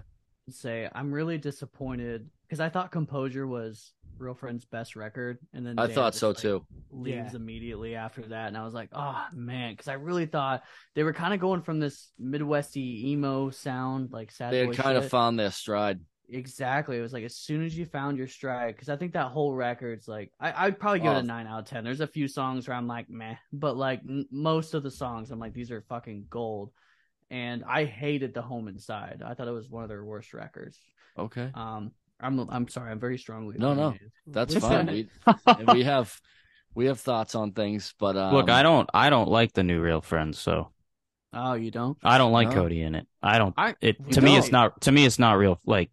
say I'm really disappointed because I thought Composure was Real Friend's best record, and then I Dare thought just, so like, too. Leaves Yeah. immediately after that, and I was like, oh man, because I really thought they were kind of going from this Midwesty emo sound, like sad. They had boy kind of found their stride. Exactly. It was like as soon as you found your stride, because I think that whole record's like I, I'd probably give it Oh. a nine out of ten. There's a few songs where I'm like meh, but like n- most of the songs, I'm like these are fucking gold. And I hated the Home Inside. I thought it was one of their worst records. Okay, Um, I'm I'm sorry. I'm very strongly. No, no. that's fine. We <laughs> we have we have thoughts on things, but um, Look, I don't I don't like the new Real Friends, so Oh, you don't? I don't like No. Cody in it. I don't. I It to me, don't? it's not. To me, it's not real. Like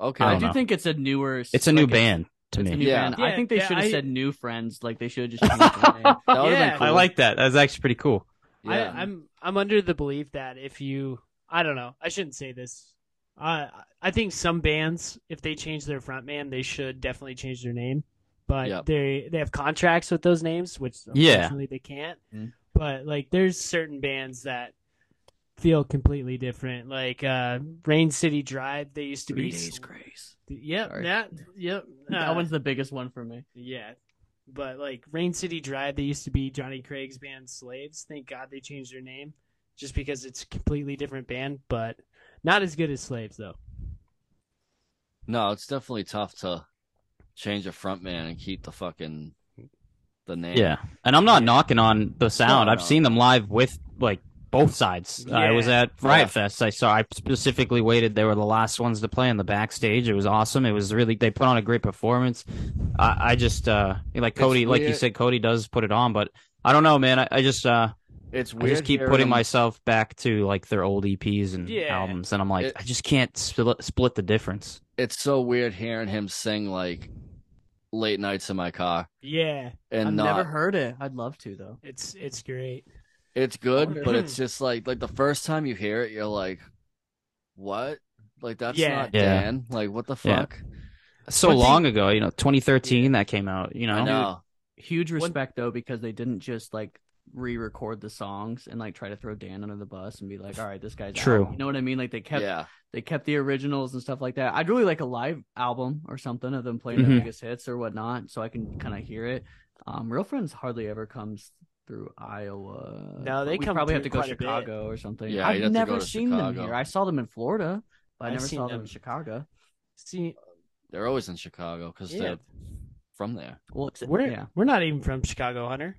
Okay, I I don't know. think it's a newer. it's a new like, band to me. new Yeah. band. I think they yeah, should have I- said new friends. Like they should have just <laughs> changed the name. That Yeah. cool. I like that. That's actually pretty cool. Yeah. I, I'm I'm under the belief that if you I don't know I shouldn't say this. I I think some bands if they change their frontman they should definitely change their name, but Yep. they they have contracts with those names which Yeah. they can't. Mm. But like there's certain bands that feel completely different. Like uh Rain City Drive they used to Three be Days Grace. Yep, Sorry. that yep. That uh, one's the biggest one for me. yeah. But like Rain City Drive, they used to be Johnny Craig's band Slaves. Thank God they changed their name just because it's a completely different band, but not as good as Slaves though. No, it's definitely tough to change a front man and keep the fucking the name. Yeah, and I'm not Yeah. knocking on the sound. No, I've no. seen them live with like both sides. I was at Riot Yeah. Fest. I saw. I specifically waited. They were the last ones to play on the backstage. It was awesome. It was really. They put on a great performance. I, I just uh like It's Cody, like you said, Cody does put it on, but I don't know, man. I, I just uh It's I just keep putting him- myself back to like their old EPs and Yeah. albums, and I'm like, It- I just can't split split the difference. It's so weird hearing him sing like late nights in my car Yeah, and I've not. never heard it. I'd love to though. it's it's great. It's good, but it's just like like the first time you hear it, you're like, "What? Like that's Yeah. not Yeah. Dan? Like what the Yeah. fuck?" So One thing- long ago, you know, 2013 that came out. You know, I know. Huge respect though because they didn't just like re-record the songs and like try to throw Dan under the bus and be like, all right, this guy's out." True. You know what I mean? Like they kept yeah, they kept the originals and stuff like that. I'd really like a live album or something of them playing Mhm. their biggest hits or whatnot, so I can kind of hear it. Um, Real Friends hardly ever comes through Iowa. No, they we come probably have to go quite. Chicago or something. Yeah, I've never go to seen them here. I saw them in Florida, but I I've never saw them them. in Chicago. See, they're always in Chicago because Yeah. they're from there. Well, it's, we're yeah, we're not even from Chicago, Hunter.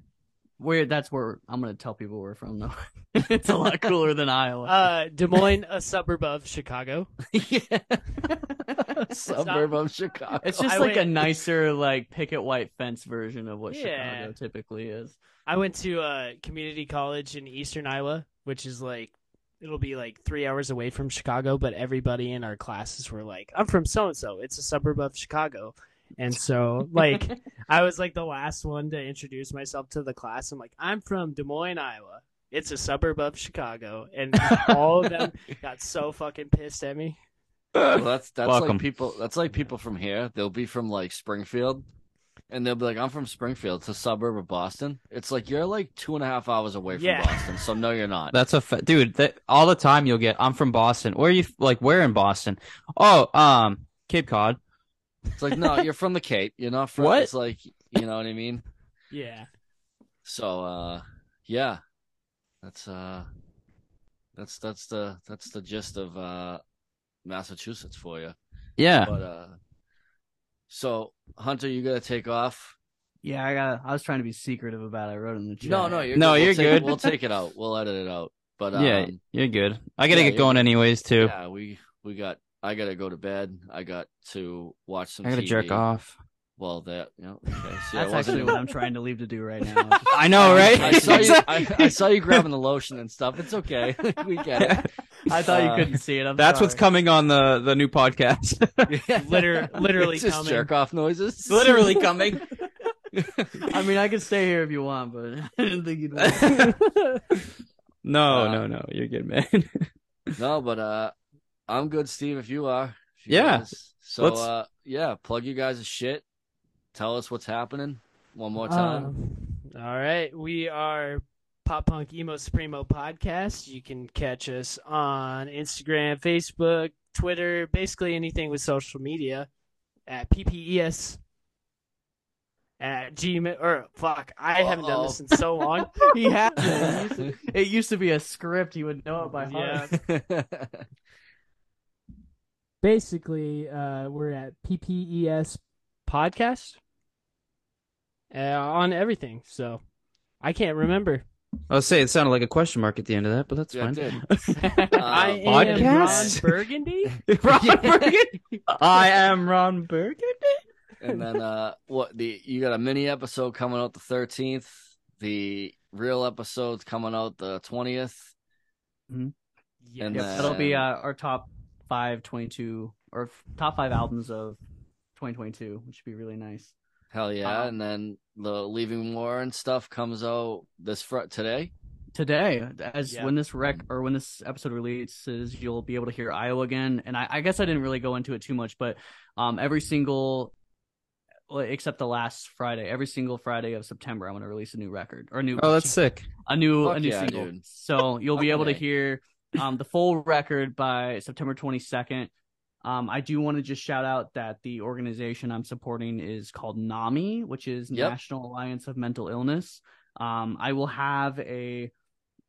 where that's where I'm gonna tell people we're from though. <laughs> it's a lot <laughs> cooler than Iowa. Uh, Des Moines, a suburb of Chicago. <laughs> yeah. Suburb of Chicago. It's just I like a nicer, like picket white fence version of what Yeah. Chicago typically is. I went to a community college in Eastern Iowa, which is like it'll be like three hours away from Chicago, but everybody in our classes were like, "I'm from so and so. It's a suburb of Chicago," and so like <laughs> I was like the last one to introduce myself to the class. I'm like, "I'm from Des Moines, Iowa. It's a suburb of Chicago," and all of them <laughs> got so fucking pissed at me. Well, that's that's Welcome. like people. That's like people from here. They'll be from like Springfield, and they'll be like, "I'm from Springfield. It's a suburb of Boston." It's like you're like two and a half hours away from Yeah. Boston. So no, you're not. That's a fa- dude. That all the time you'll get. I'm from Boston. Where are you? Like where in Boston? Oh, um, Cape Cod. It's like no, you're from the Cape. You're not from. What? It's like you know what I mean. Yeah, So uh, yeah, that's uh, that's that's the that's the gist of uh, Massachusetts for you. Yeah. But uh, so Hunter, you gotta take off. Yeah, I got. I was trying to be secretive about it. I wrote in the chat. No, no, you're No, good. you're we'll take, good. We'll take it out. We'll edit it out. But um, yeah, you're good. I gotta yeah, get going anyways too. yeah, we we got. I gotta go to bed. I got to watch some. I gotta TV. jerk off. Well, that you know. Okay. See, That's actually what I'm trying to leave to do right now. <laughs> I know, right? I saw you. I, I saw you <laughs> grabbing the lotion and stuff. It's okay. <laughs> we get it. <laughs> I thought you Uh, couldn't see it. I'm That's what's coming on the the new podcast. <laughs> <laughs> Liter- literally it's just coming. jerk off noises. Literally coming. I mean, I could stay here if you want, but I didn't think you'd. Want. no, Uh, no, no. You're good, man. No, but uh, I'm good, Steve. If you are, If you Yeah. guys- So Let's- uh yeah, plug you guys' a shit. Tell us what's happening one more time. Um, all right, we are Pop Punk Emo Supremo podcast. You can catch us on Instagram, Facebook, Twitter, basically anything with social media at PPES at Gmail or fuck, I haven't done this in so long. <laughs> he had it. It used, to, it used to be a script. you would know it by heart. Yeah. <laughs> Basically, uh, we're at PPES podcast uh, on everything. So I can't remember. I was saying it sounded like a question mark at the end of that, but that's Yeah, it fine. <laughs> <laughs> I am podcast? Ron Burgundy. <laughs> Ron Burgundy. I am Ron Burgundy. and then uh what the you got a mini episode coming out the 13th the real episode's coming out the 20th And Yes. then- That'll be uh, our top five 22 or f- top five albums of 2022, which would be really nice. Hell yeah Um, and then the leaving Warren stuff comes out this fr- today Today, as Yeah. when this rec or when this episode releases, you'll be able to hear Iowa again. And I, I guess I didn't really go into it too much, but um, every single, well, except the last Friday, every single Friday of September, I'm going to release a new record or a new Oh, that's sick. a new Fuck a new yeah, single. dude. So you'll be able to hear um the full record by September 22nd. Um, I do want to just shout out that the organization I'm supporting is called NAMI, which is Yep. National Alliance of Mental Illness. Um, I will have a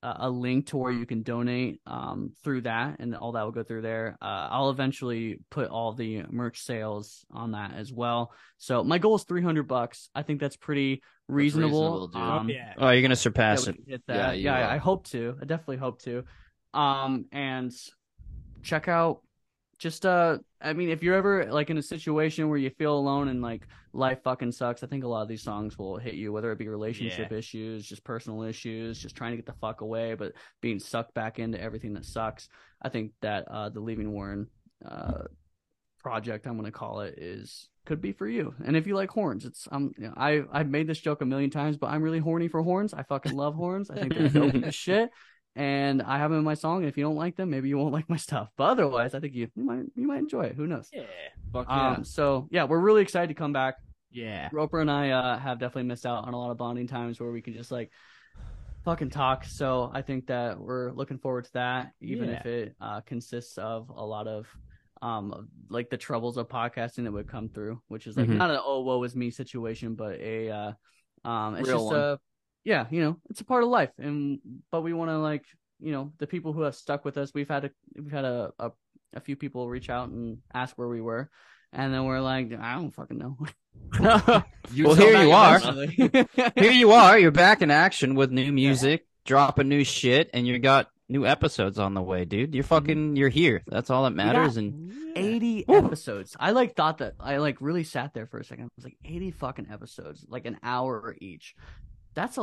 a a link to where you can donate um, through that, and all that will go through there. Uh, I'll eventually put all the merch sales on that as well. So my goal is 300 bucks. I think that's pretty reasonable. reasonable. Um, Oh, yeah. Oh, you're gonna surpass we it. can Yeah, Yeah. I hope to. I definitely hope to. Um, and check out just uh I mean if you're ever like in a situation where you feel alone and like life fucking sucks, I think a lot of these songs will hit you, whether it be relationship issues, just personal issues, just trying to get the fuck away, but being sucked back into everything that sucks. I think that uh the Leaving Warren uh project I'm gonna call it is could be for you. And if you like horns, it's um you know, I I've made this joke a million times, but I'm really horny for horns. I fucking love horns. I think they're dope as <laughs> shit. And I have them in my song. And if you don't like them, maybe you won't <laughs> like my stuff. But otherwise, I think you, you might you might enjoy it. Who knows? Yeah. fuck yeah Um, so yeah, we're really excited to come back. Yeah. Roper and I uh, have definitely missed out on a lot of bonding times where we can just like fucking talk. So I think that we're looking forward to that, even Yeah. if it uh, consists of a lot of um like the troubles of podcasting that would come through, which is like Mhm. not an oh woe is me situation, but a uh, um it's Real just one. a yeah, you know, it's a part of life, and but we want to like you know the people who have stuck with us. We've had a we've had a, a a few people reach out and ask where we were, and then we're like, I don't fucking know. <laughs> <laughs> Well, here you are. <laughs> Here you are. You're back in action with new music, dropping new shit, and you got new episodes on the way, dude. You're mm-hmm. fucking. You're here. That's all that matters. And 80 episodes. I like thought that I like really sat there for a second. I was like 80 fucking episodes, like an hour each. That's a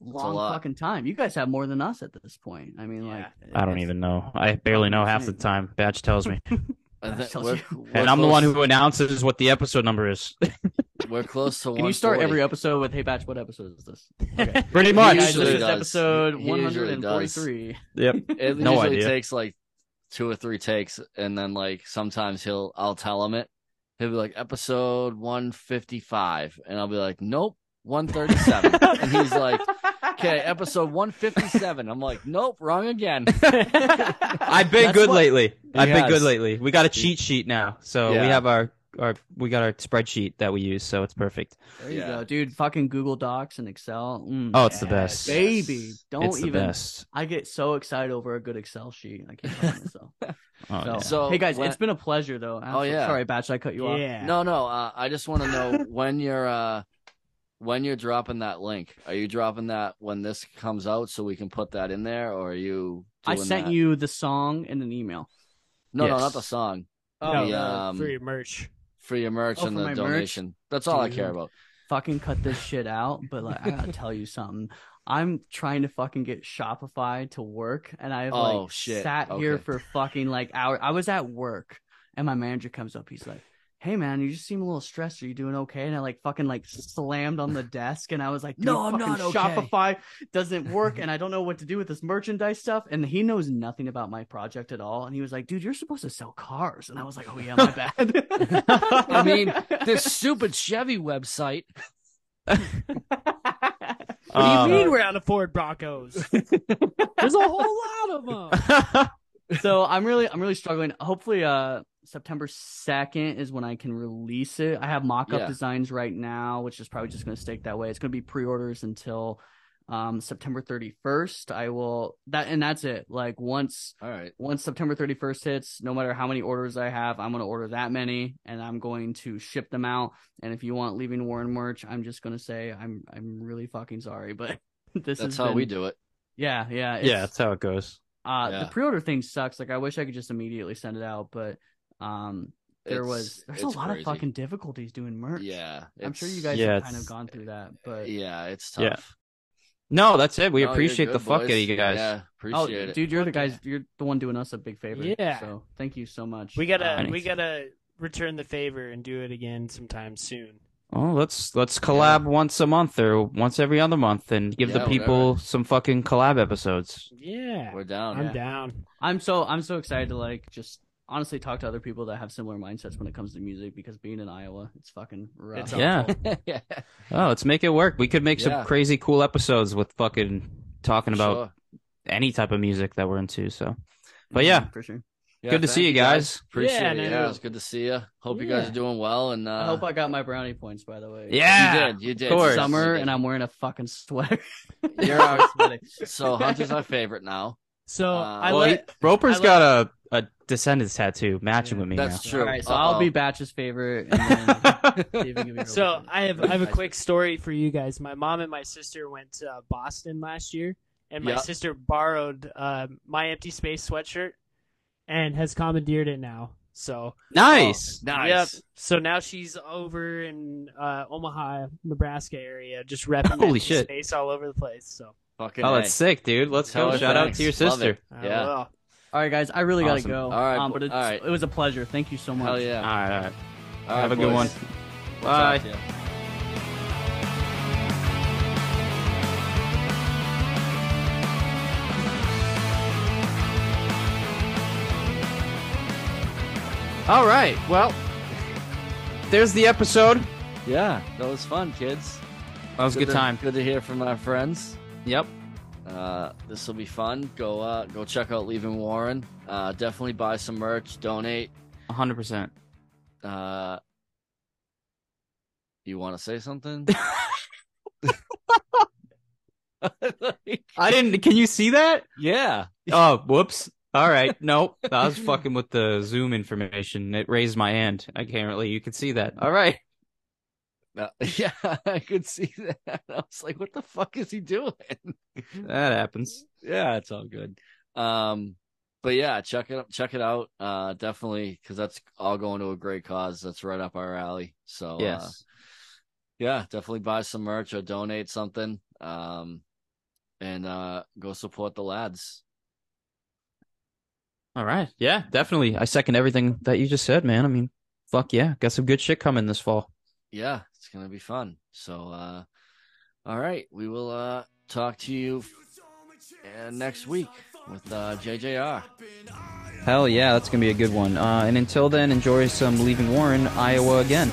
long lot. fucking time. You guys have more than us at this point. I mean, like I don't even know. I barely know half the time. Batch tells me, <laughs> uh, I That tells we're, you. we're and I'm the one who announces what the episode number is. <laughs> we're close to Can you start every episode with "Hey, batch, what episode is this?" <laughs> Okay. Pretty much. Guys, usually this is does. episode He 143. Yep. It No usually idea. takes like two or three takes, and then like sometimes he'll I'll tell him it. He'll be like episode one fifty five, and I'll be like, nope, one thirty seven, and he's like, okay, <laughs> episode one fifty seven. I'm like, nope, wrong again. <laughs> I've been That's good what- lately. I've been has. good lately. We got a cheat sheet now, so we have our our we got our spreadsheet that we use, so it's perfect. There you Yeah. go, dude. Fucking Google Docs and Excel. Mm, Oh, it's the best. baby. Don't it's the even. best. I get so excited over a good Excel sheet. I can't help myself. <laughs> Oh, So, yeah. So hey guys, when- it's been a pleasure though. I'm Oh, so yeah. sorry, Batch, I cut you off. Yeah. No, no. Uh, I just want to know when you're uh, when you're dropping that link. Are you dropping that when this comes out so we can put that in there, or are you? I sent that- you the song in an email. No, no, not the song. No, the, no, um, for your merch. For your merch Oh, and the my merch? donation. That's all I care about. Fucking cut this shit out. But like, I gotta tell you something. I'm trying to fucking get Shopify to work, and I've like Oh, shit. sat here for fucking like hours. I was at work, and my manager comes up. He's like, "Hey man, you just seem a little stressed. Are you doing okay?" And I like fucking like slammed on the desk, and I was like, No, I'm fucking not okay." Shopify doesn't work, and <laughs> I don't know what to do with this merchandise stuff." And he knows nothing about my project at all, and he was like, "Dude, you're supposed to sell cars," and I was like, "Oh yeah, my <laughs> bad." I mean, this <laughs> stupid Chevy website. What do you Um, mean we're out of Ford Broncos? There's a whole lot of them. so I'm really I'm really struggling. Hopefully uh September 2nd is when I can release it. I have mock-up Yeah. designs right now, which is probably just going to stay that way. It's going to be pre-orders until um September 31st. I will that and that's it. Like once All right. once September 31st hits, no matter how many orders I have, I'm going to order that many and I'm going to ship them out. And if you want Leaving Warren merch, I'm just going to say I'm I'm really fucking sorry, but <laughs> this is That's has how been- we do it. Yeah, yeah. yeah, that's how it goes. uh, Yeah. the pre-order thing sucks. Like, I wish I could just immediately send it out, but um, there It's- was there's a lot crazy. of fucking difficulties doing merch. Yeah. I'm sure you guys Yeah, have kind of gone through that, but Yeah, it's tough. Yeah. No, that's it. We No, appreciate good, the fuck out of you guys. Yeah, oh, appreciate it. dude, you're the Fuck guys. You're the one doing us a big favor. Yeah. So thank you so much. We gotta Um, we gotta return the favor and do it again sometime soon. Oh, let's let's collab once a month or once every other month and give Yeah, the people whatever. some fucking collab episodes. Yeah, We're down. I'm Yeah. down. I'm so I'm so excited to like just honestly talk to other people that have similar mindsets when it comes to music because being in Iowa, it's fucking rough. It's Yeah. <laughs> yeah. Oh, let's make it work. We could make Yeah. some crazy cool episodes with fucking talking about Sure. any type of music that we're into. So, but yeah, for sure. Yeah, good to see you guys. Appreciate Yeah, it. man. Yeah, it was good to see you. Hope you guys are doing well. And uh, I hope I got my brownie points by the way. Yeah, you did. You did. of course. You Summer, definitely and. I'm wearing a fucking sweater. <laughs> You're our- So Hunter's my favorite now. So Uh, I well, let he- Roper's I let- got a, a Descendents tattoo matching with me That's now. true. All right, so Uh-oh. I'll be Batch's favorite. And then <laughs> see if we can be So I have I have a quick story for you guys. My mom and my sister went to uh, Boston last year, and my Yeah. sister borrowed uh, my empty space sweatshirt and has commandeered it now. So Nice. Nice. yep. So now she's over in uh, Omaha, Nebraska area, just repping Holy empty shit. space all over the place. So Fucking Oh, that's sick, dude. Let's Tell go. her Shout out thanks. to your Love sister. it. I Yeah. will. All right, guys, I really Awesome. gotta go. All right, um, but it's, all right. it was a pleasure. Thank you so much. Hell yeah. All right, all right. All right, Have a good one. We'll Bye. talk to. All right. Well, there's the episode. Yeah, that was fun, kids. That was a good time. Good to hear from our friends. Yep. Uh, this will be fun. Go uh, go check out Leaving Warren. Uh, definitely buy some merch. Donate. 100%. Uh, you want to say something? <laughs> <laughs> I didn't. Can you see that? yeah. Oh, whoops. All right. Nope. I was fucking with the Zoom information. It raised my hand. I can't really. You can see that. All right. Uh, <laughs> yeah, I could see that. <laughs> I was like, what the fuck is he doing? <laughs> That happens. yeah, it's all good. Um, but yeah, check it check it out. Uh, definitely because that's all going to a great cause. That's right up our alley. So uh, Yes. yeah, definitely buy some merch or donate something. Um, and uh, go support the lads. All right. Yeah, definitely. I second everything that you just said, man. I mean, fuck yeah. Got some good shit coming this fall. Yeah, it's gonna be fun. So uh, all right, we will uh talk to you uh, next week with uh, JJR. Hell yeah, that's gonna be a good one. Uh, and until then, enjoy some Leaving Warren, Iowa again.